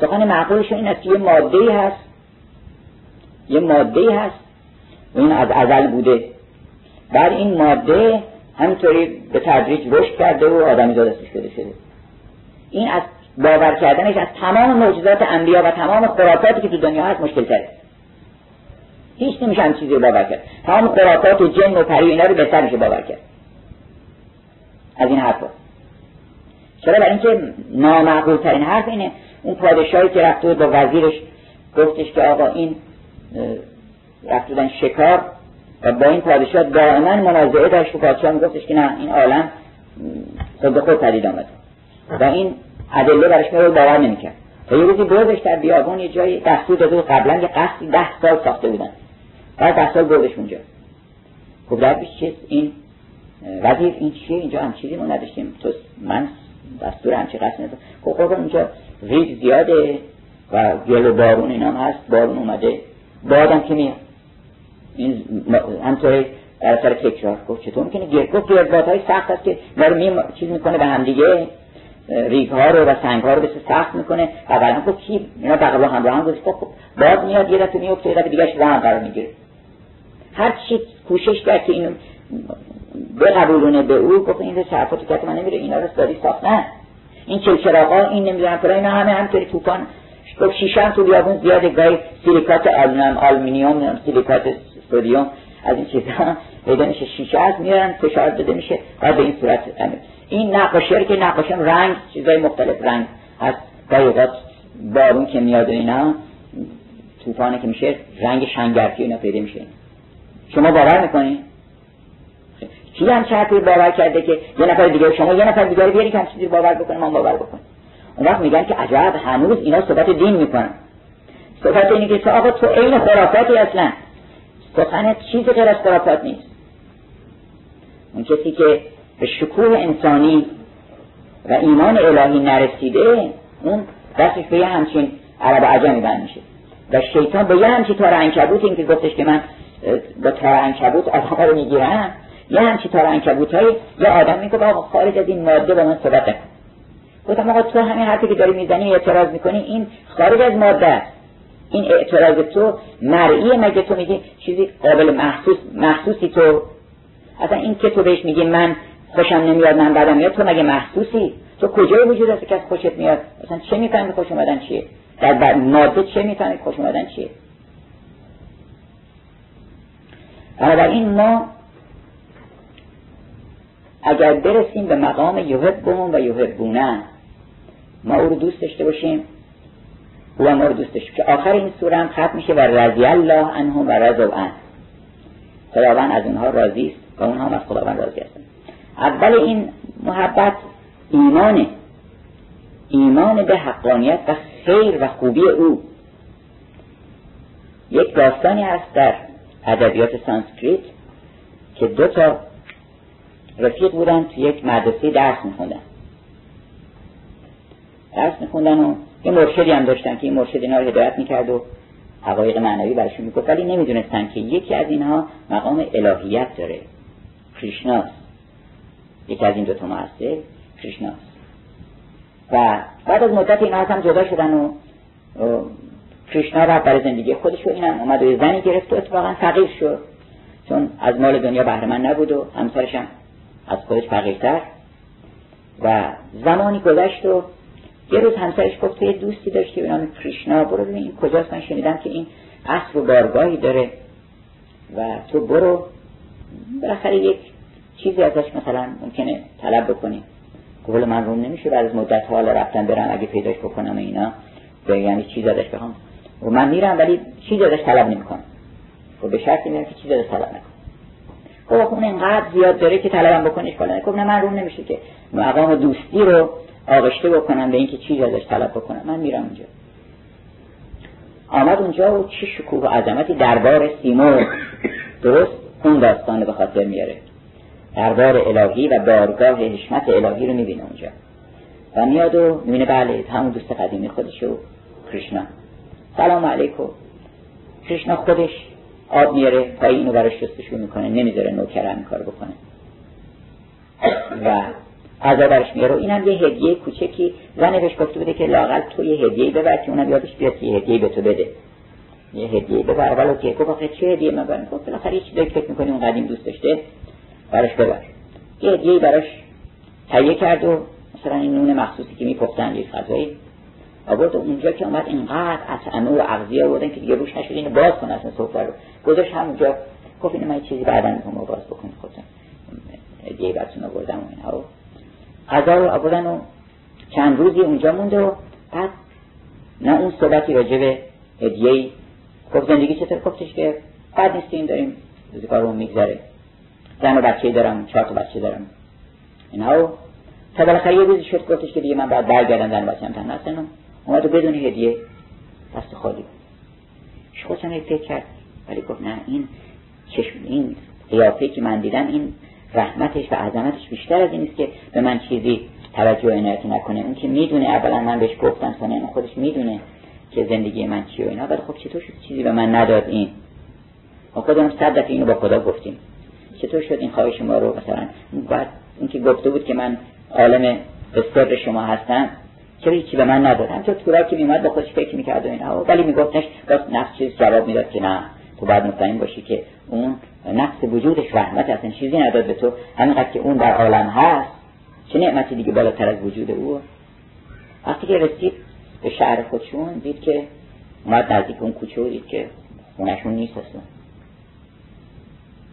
سخن معقولشون این است که یه ماده هست. یه ماده هست. و این از ازل بوده. بعد این ماده همینطوری به تدریج رشد کرده و آدمی زادستش شده شده. این از باور کردنش از تمام معجزات انبیا و تمام خرافاتی که تو دنیا هست مشکل تره هیچ نمیشه هم چیزی باور کرد. تمام خرافات و جن و پری اینا رو بهتر میشه باور کرد. از این حرفا. چرا برای اینکه نامعقول ترین حرف اینه. اون پادشاهی که رفته بود با وزیرش گفتش که آقا این رفت بودن شکار و با این پادشاه دائما منازعه داشت. و پادشاه میگفتش که نه این عالم خود به خود پدید آمد. و این ادله برش رو باور نمی‌کرد. و یه روزی بردش در بیابون یه جایی دستور داده قبلا یه قصدی ده سال ساخته بودن. بعد ده سال بردش اونجا. گفت در این وزیر این چیه؟ اینجا هم چیزی ما نداشتیم. تو من دستور همچی قصد نداشتم خب خب اونجا ریگ زیاده و گل و بارون اینا هست. بارون اومده. بادم که میاد. این همطوری در سر تکرار. گفت چطور می‌کنه گرد گفت های سخت هست که داره می چیز می‌کنه به هم دیگه. ریگ ها رو و سنگ ها رو بسه سخت می‌کنه. بعدا گفت کی اینا بغل هم هم گفت. خب باد میاد یه دفعه میفته یه دفعه دیگه راه قرار می‌گیره. هر چی کوشش کرد که اینو بقبولونه به او گفت این حرفاتو که من نمیره اینا رو داری ساخت نه. این چلچراغا این نمی‌دونم فلان اینا همه همطوری طوفان گفت شیشه تو بیابون زیاده گاهی سیلیکات آلومینیوم سیلیکات سودیوم از این چیزها پیدا شیشه از میارن فشار داده میشه. و به این صورت امید. این نقاشی که نقاشی رنگ چیزای مختلف رنگ هست. گاهی بارون که میاد اینا طوفانه که میشه رنگ شنگرتی اینا پیدا میشه. شما باور می‌کنی؟ کی هم چه باور کرده که یه نفر دیگه شما یه نفر دیگه بیاری که چیزی باور بکنه من باور بکنه اون وقت میگن که عجب هنوز اینا صحبت دین می‌کنن. صحبت اینه که آقا تو عین خرافاتی اصلا. سخنت چیزی غیر از خرافات نیست. اون کسی که به شکوه انسانی و ایمان الهی نرسیده اون دستش به یه همچین عرب عجمی بند میشه. و شیطان به یه همچین تار انکبوت این که گفتش که من با تار انکبوت آدم رو می‌گیرم یه همچین تار انکبوت های یه آدم میگه آقا خارج از این ماده با من صحبت نکن گفتم آقا تو همین حرفی که داری می‌زنی اعتراض می‌کنی این خارج از ماده این اعتراض تو مرئی مگه تو میگی چیزی قابل محسوس محسوسی تو؟ اصلا این که تو بهش میگی من خوشم نمیاد من بدم میاد تو مگه محسوسی؟ تو کجای وجود هست که از خوشت میاد؟ اصلا چه می‌فهمی خوش اومدن چیه؟ در ماده چه می‌فهمی خوش اومدن چیه؟ بنابراین ما اگر برسیم به مقام یحبون و یحبونه ما او رو دوست داشته باشیم او ما رو دوست داشته که آخر این سوره هم ختم میشه و رضی الله عنهم و رضوا عنه. خداوند از اونها راضی است. و اونها هم از خداوند راضی هستن اول این محبت ایمانه. ایمان به حقانیت و خیر و خوبی او. یک داستانی هست در ادبیات سانسکریت که دو تا رفیق بودن تو یک مدرسه درس میخوندن درس میخوندن و یه مرشدی هم داشتن که این مرشد اینا رو هدایت می‌کرد و حقایق معنوی برشون می‌گفت. ولی نمی‌دونستن که یکی از اینها مقام الهیت داره. کریشناست یکی از این دو تا هسته کریشناست و بعد از مدت این هم جدا شدن و کریشنا رفت برای زندگی خودش و اینم اومد و زنی گرفت و اتفاقا فقیر شد. چون از مال دنیا بهره نبود و همسرش هم از خودش فقیرتر و زمانی گذشت و یه روز همسرش گفت یه دوستی داشتی به نام کریشنا برو ببین این کجاست. من شنیدم که این اصل و بارگاهی داره و تو برو. بالاخره یک چیزی ازش مثلا ممکنه طلب بکنی. قول من روم نمیشه بعد از مدت حال رفتن برم اگه پیداش بکنم اینا. یعنی چیز ازش بخوام. و من میرم ولی چیز ازش طلب نمی‌کنم. و به شرطی میرم که چیز ازش طلب نکنم. خب اون اینقدر زیاد داره که طلبم بکنه اشکال نداره خب نه من روم نمیشه که مقام دوستی رو آغشته بکنم به اینکه چیز ازش طلب بکنم. من میرم اونجا. آمد اونجا و چه شکوه و عظمتی. دربار سیمور درست اون داستان به خاطر میاره. دربار الهی و بارگاه حشمت الهی رو می‌بینه اونجا. و میاد و می‌بینه بله همون دوست قدیمی خودش و کرشنا سلام علیکم. کرشنا خودش آب میاره پای اینو براش شستشو می‌کنه نمی‌ذاره نوکر این کار بکنه. و غذا برش میاره. و اینم یه هدیه کوچکی. زنه بهش گفته بوده که لاقل تو یه هدیه ببر که اونم یادش بیاد که یه هدیه به تو بده. یه هدیه ببر. ولو که گفت آخه چه هدیه من برم گفت بالاخره یه چیزی فکر می‌کنی اون قدیم دوست داشته براش ببر. یه هدیه براش تهیه کرد و مثلا این نون مخصوصی که میپختن یه غذایی آورد اونجا که اومد اینقدر اطعمه و اغذیه آوردن که دیگه روش نشد. اینو باز کنه اصلا سفره رو. گذاشت همونجا گفت اینو من چیزی بعدا می‌خوام باز بکنید خودتون هدیه براتون آوردم و اینها غذا رو آوردن و چند روزی اونجا مونده و بعد نه اون صحبتی راجع به هدیه گفت زندگی چطور؟ گفتش که بعد نیستیم داریم روزگار میگذره. زن و بچه دارم چهار تا بچه دارم. اینها تا بالاخره یه روزی شد گفتش که دیگه من باید برگردم زن بچه هم تنها هستن اومد و بدون هدیه دست خالی خودشم فکر کرد. ولی گفت نه این چشم این قیافه که من دیدم این رحمتش و عظمتش بیشتر از این است که به من چیزی توجه و عنایتی نکنه. اون که می‌دونه اولا من بهش گفتم ثانیا خودش می‌دونه که زندگی من چیه و اینا ولی خب چطور شد؟ چیزی به من نداد این. ما خودمون صد دفعه اینو با خدا گفتیم. چطور شد این خواهش ما رو؟ مثلا بعد اینکه گفته بود که من عالم سر شما هستم چرا هیچی به من نداد؟ همچون تورا که میومد با خودش فکر می‌کرد و اینا ولی میگفتش باز نفس چیز جواب می‌داد که نه. تو باید مطمئن باشی که اون نفس وجودش رحمت اصلا چیزی نداد به تو. همینقدر که اون در عالم هست چه نعمتی دیگه بالاتر از وجود او؟ وقتی که رسید به شهر خودشون دید که اومد نزدیک اون کوچه دید که خونشون نیست. اصلا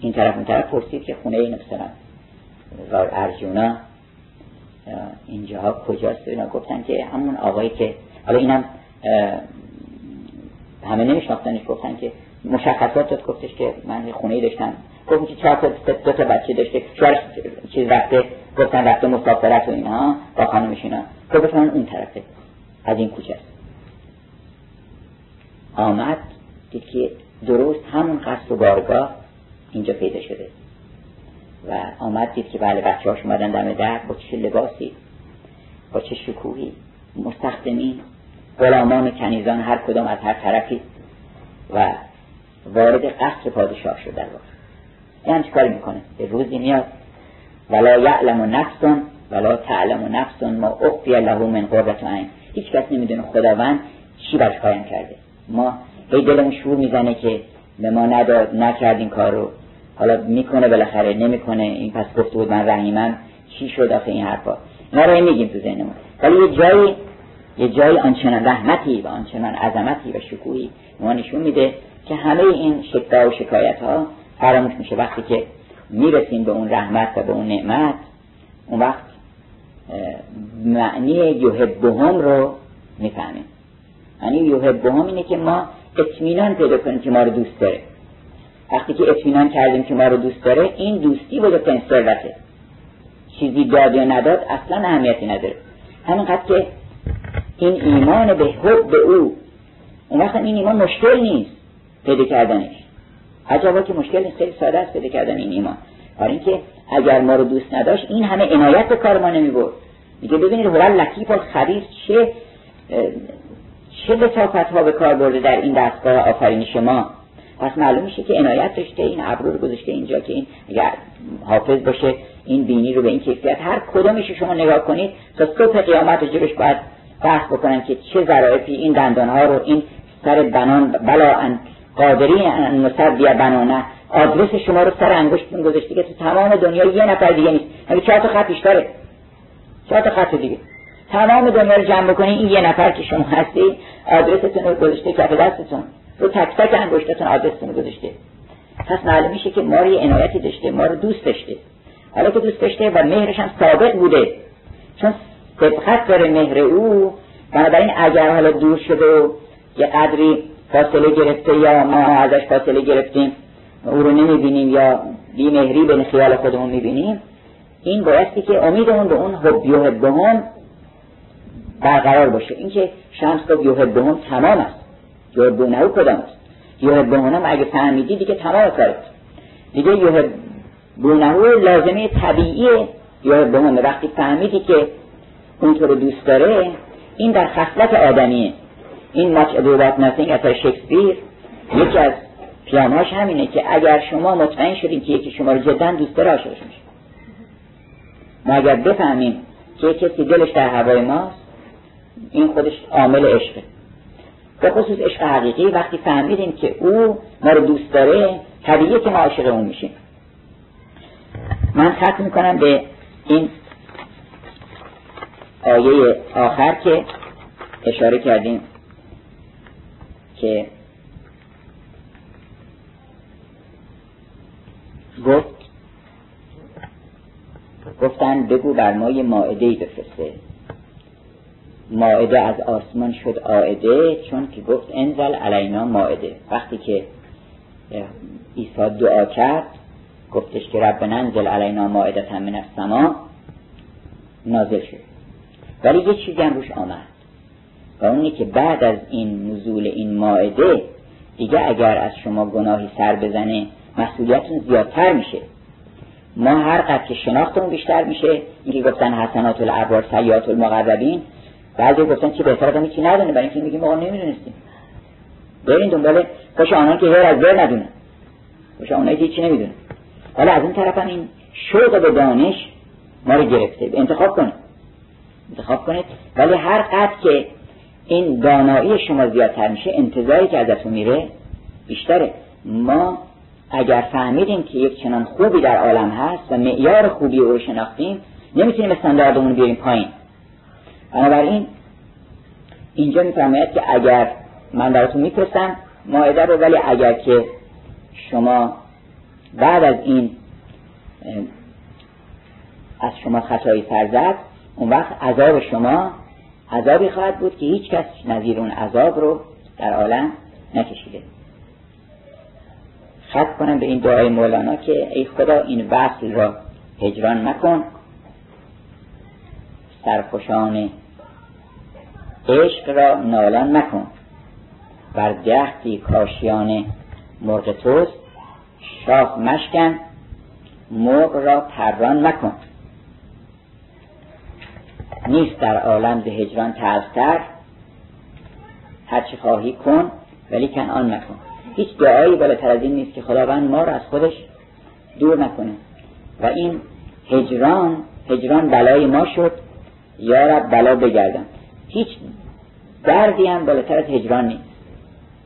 این طرف اون طرف پرسید که خونه این مثلا ارجونا اینجاها کجاست؟ اینا گفتن که همون آقایی که حالا اینم همه نمیشناختنش گفتن که مشخصات گفتش که من خونه داشتم. گفت که چهار تا دو تا بچه داشته شوهرش چیز رفته گفتن رفته مسافرت و اینها با خانمش اینا. گفت اون طرفه از این کوچه. آمد دید که درست همون قصد و بارگاه اینجا پیدا شده. و آمد دید که بله بچه هاش اومدن دم در با چه لباسی با چه شکوهی. مستخدمین غلامان کنیزان هر کدام از هر طرفی. و وارد قصر پادشاه شد در واقع یعنی چی کاری می‌کنه؟ به روزی میاد ولا یعلم نفس ولا تعلم نفس ما اخفی له من قربت عین. هیچ کس نمی‌دونه خداوند چی برش قایم کرده. ما هی دلمون شور می‌زنه که به ما نداد نکرد این کار رو حالا می‌کنه بالاخره نمی‌کنه. این پس گفته بود من رحیمم چی شد آخه این حرفا؟ اینا رو میگیم تو ذهنمون. ولی یه جایی یه جایی آنچنان رحمتی و آنچنان عظمتی و شکوهی ما نشون میده. که همه این شکا و شکایت ها فراموش میشه. وقتی که می‌رسیم به اون رحمت و به اون نعمت اون وقت معنی یحبهم رو می‌فهمیم. معنی یحبهم اینه که ما اطمینان پیدا کنیم که ما رو دوست داره. وقتی که اطمینان کردیم که ما رو دوست داره این دوستی بزرگترین ثروته. چیزی داد یا نداد اصلا اهمیتی نداره. همینقدر که این ایمان به حب او اون وقت این ایمان مشکل نیست. پیدا کردنش. عجبا که مشکل خیلی ساده است پیدا کردن این ایمان. برای اینکه اگر ما رو دوست نداشت این همه عنایت به کار ما نمی برد میگه ببینید هو لطیف الخبیر چه چه لطافت ها به کار برده در این دستگاه آفرینش ما پس معلوم میشه که عنایت داشته این ابرو رو گذاشته اینجا که این اگر حافظ باشه این بینی رو به این کیفیت هر کدومش شما نگاه کنید تا صبح قیامت جلوش باید بحث بکنن که چه ظرافی این دندان ها رو این سر بنان بلا ان قادری ان بیا بنانه. آدرس شما رو سر انگشتتون گذاشته که تو تمام دنیا یه نفر دیگه نیست. یعنی چهار تا خط بیشتره. چهار تا خط دیگه. تمام دنیا رو جمع بکنید این یه نفر که شما هستی آدرستون رو گذاشته کف دستتون. رو تک تک انگشتتون آدرستون گذاشته. پس معلوم میشه که ما رو یه عنایتی داشته ما رو دوست داشته. حالا که دوست داشته و مهرش هم ثابت بوده. چون سبقت داره مهر او. بنابراین اگر حالا دور شده و یه قدری فاصله گرفته یا ما ازش فاصله گرفتیم؟ او رو نمی‌بینیم یا مهری به خیال خودمون می‌بینیم؟ این بایستی که امیدمون به اون حب هم برقرار باشه. اینکه شمس رو یحبهم تمام است. یحبونه کدام است؟ یحبهم اگه فهمیدی دیگه تمام کارت دیگه یحبونه لازمه طبیعی یحبهم وقتی فهمیدی که اون تو رو دوست داره این در خصلت آدمیه. این ماچ ادوبات ناسینگ اثر شکسپیر یکی از پیامهاش همینه که اگر شما مطمئن شدین که یکی شما رو جدا دوست داره عاشقش میشه. ما اگر بفهمیم که کسی دلش در هوای ماست این خودش عامل عشقه. به خصوص عشق حقیقی وقتی فهمیدیم که او ما رو دوست داره طبیعیه که ما عاشق اون میشیم. من ختم می‌کنم به این آیه آخر که اشاره کردیم که گفت گفتن بگو بر ما یه ماعده بفرسته. ماعده از آسمان شد آعده چون که گفت انزل علینا ماعده وقتی که عیسی دعا کرد گفتش که رب ننزل علینا ماعده من السما نازل شد. ولی یه چیزی هم روش آمد. و اونی که بعد از این نزول این ماعده دیگه اگر از شما گناهی سر بزنه مسئولیتون زیادتر میشه. ما هر قد که شناختمون بیشتر میشه اینکه گفتن حسنات الابرار سیات المقربین بعضی گفتن چی بهتر آدم چی ندونه برای اینکه میگیم ما نمی‌دونستیم. برین دنبال خوش آنان که هر از بر ندونه. خوش آنان که چی نمی‌دونه. حالا از این طرف هم این شوق به دانش ما رو گرفته. انتخاب کنید. انتخاب کنید. ولی هر قد که این دانایی شما زیادتر میشه انتظاری که ازتون میره بیشتره. ما اگر فهمیدیم که یک چنان خوبی در عالم هست و معیار خوبی رو شناختیم نمی‌تونیم استانداردمون بیاریم پایین. بنابراین اینجا میفرماید که اگر من براتون میفرستم ماعده رو ولی اگر که شما بعد از این از شما خطایی سر اون وقت عذاب شما عذابی خواهد بود که هیچ کس نظیر اون عذاب رو در عالم نکشیده. خط کنم به این دعای مولانا که ای خدا این وصل را هجران مکن. سرخوشان عشق را نالان مکن. بر درختی کاشیان مرغ توست. شاخ مشکن مرغ را پران مکن. نیست در عالم ز هجران هر چه خواهی کن ولی کن آن مکن هیچ دعایی بالاتر از این نیست که خداوند ما را از خودش دور نکنه. و این هجران هجران بلای ما شد. یا رب بلا بگردم. هیچ دردی هم بالاتر از هجران نیست.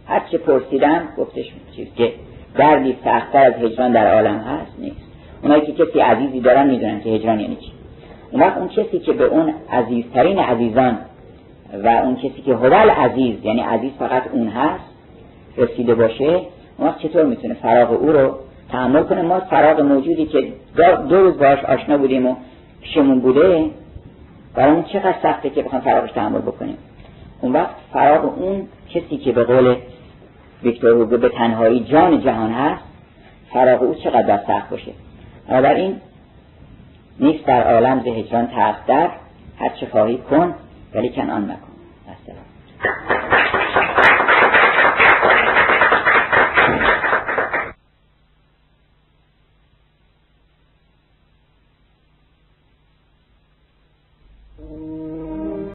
هر چه پرسیدم گفتش چیز که دردی سختتر از هجران در عالم هست نیست. اونایی که کسی عزیزی دارن می‌دونن که هجران یعنی چی. وقت اون کسی که به اون عزیزترین عزیزان و اون کسی که هوال عزیز یعنی عزیز فقط اون هست رسیده باشه اون وقت چطور می‌تونه فراغ او رو تحمل کنه؟ ما فراغ موجودی که دو روز باش آشنا بودیم و پیشمون بوده برامون چقدر سخته که بخوام فراغش تحمل بکنیم؟ اون وقت فراغ اون کسی که به قول ویکتور هوگو به تنهایی جان جهان هست فراغ او چقدر سخت باشه؟ این نیست در عالم ز هجران در هر چه خواهی کن ولی کن آن مکن. احترام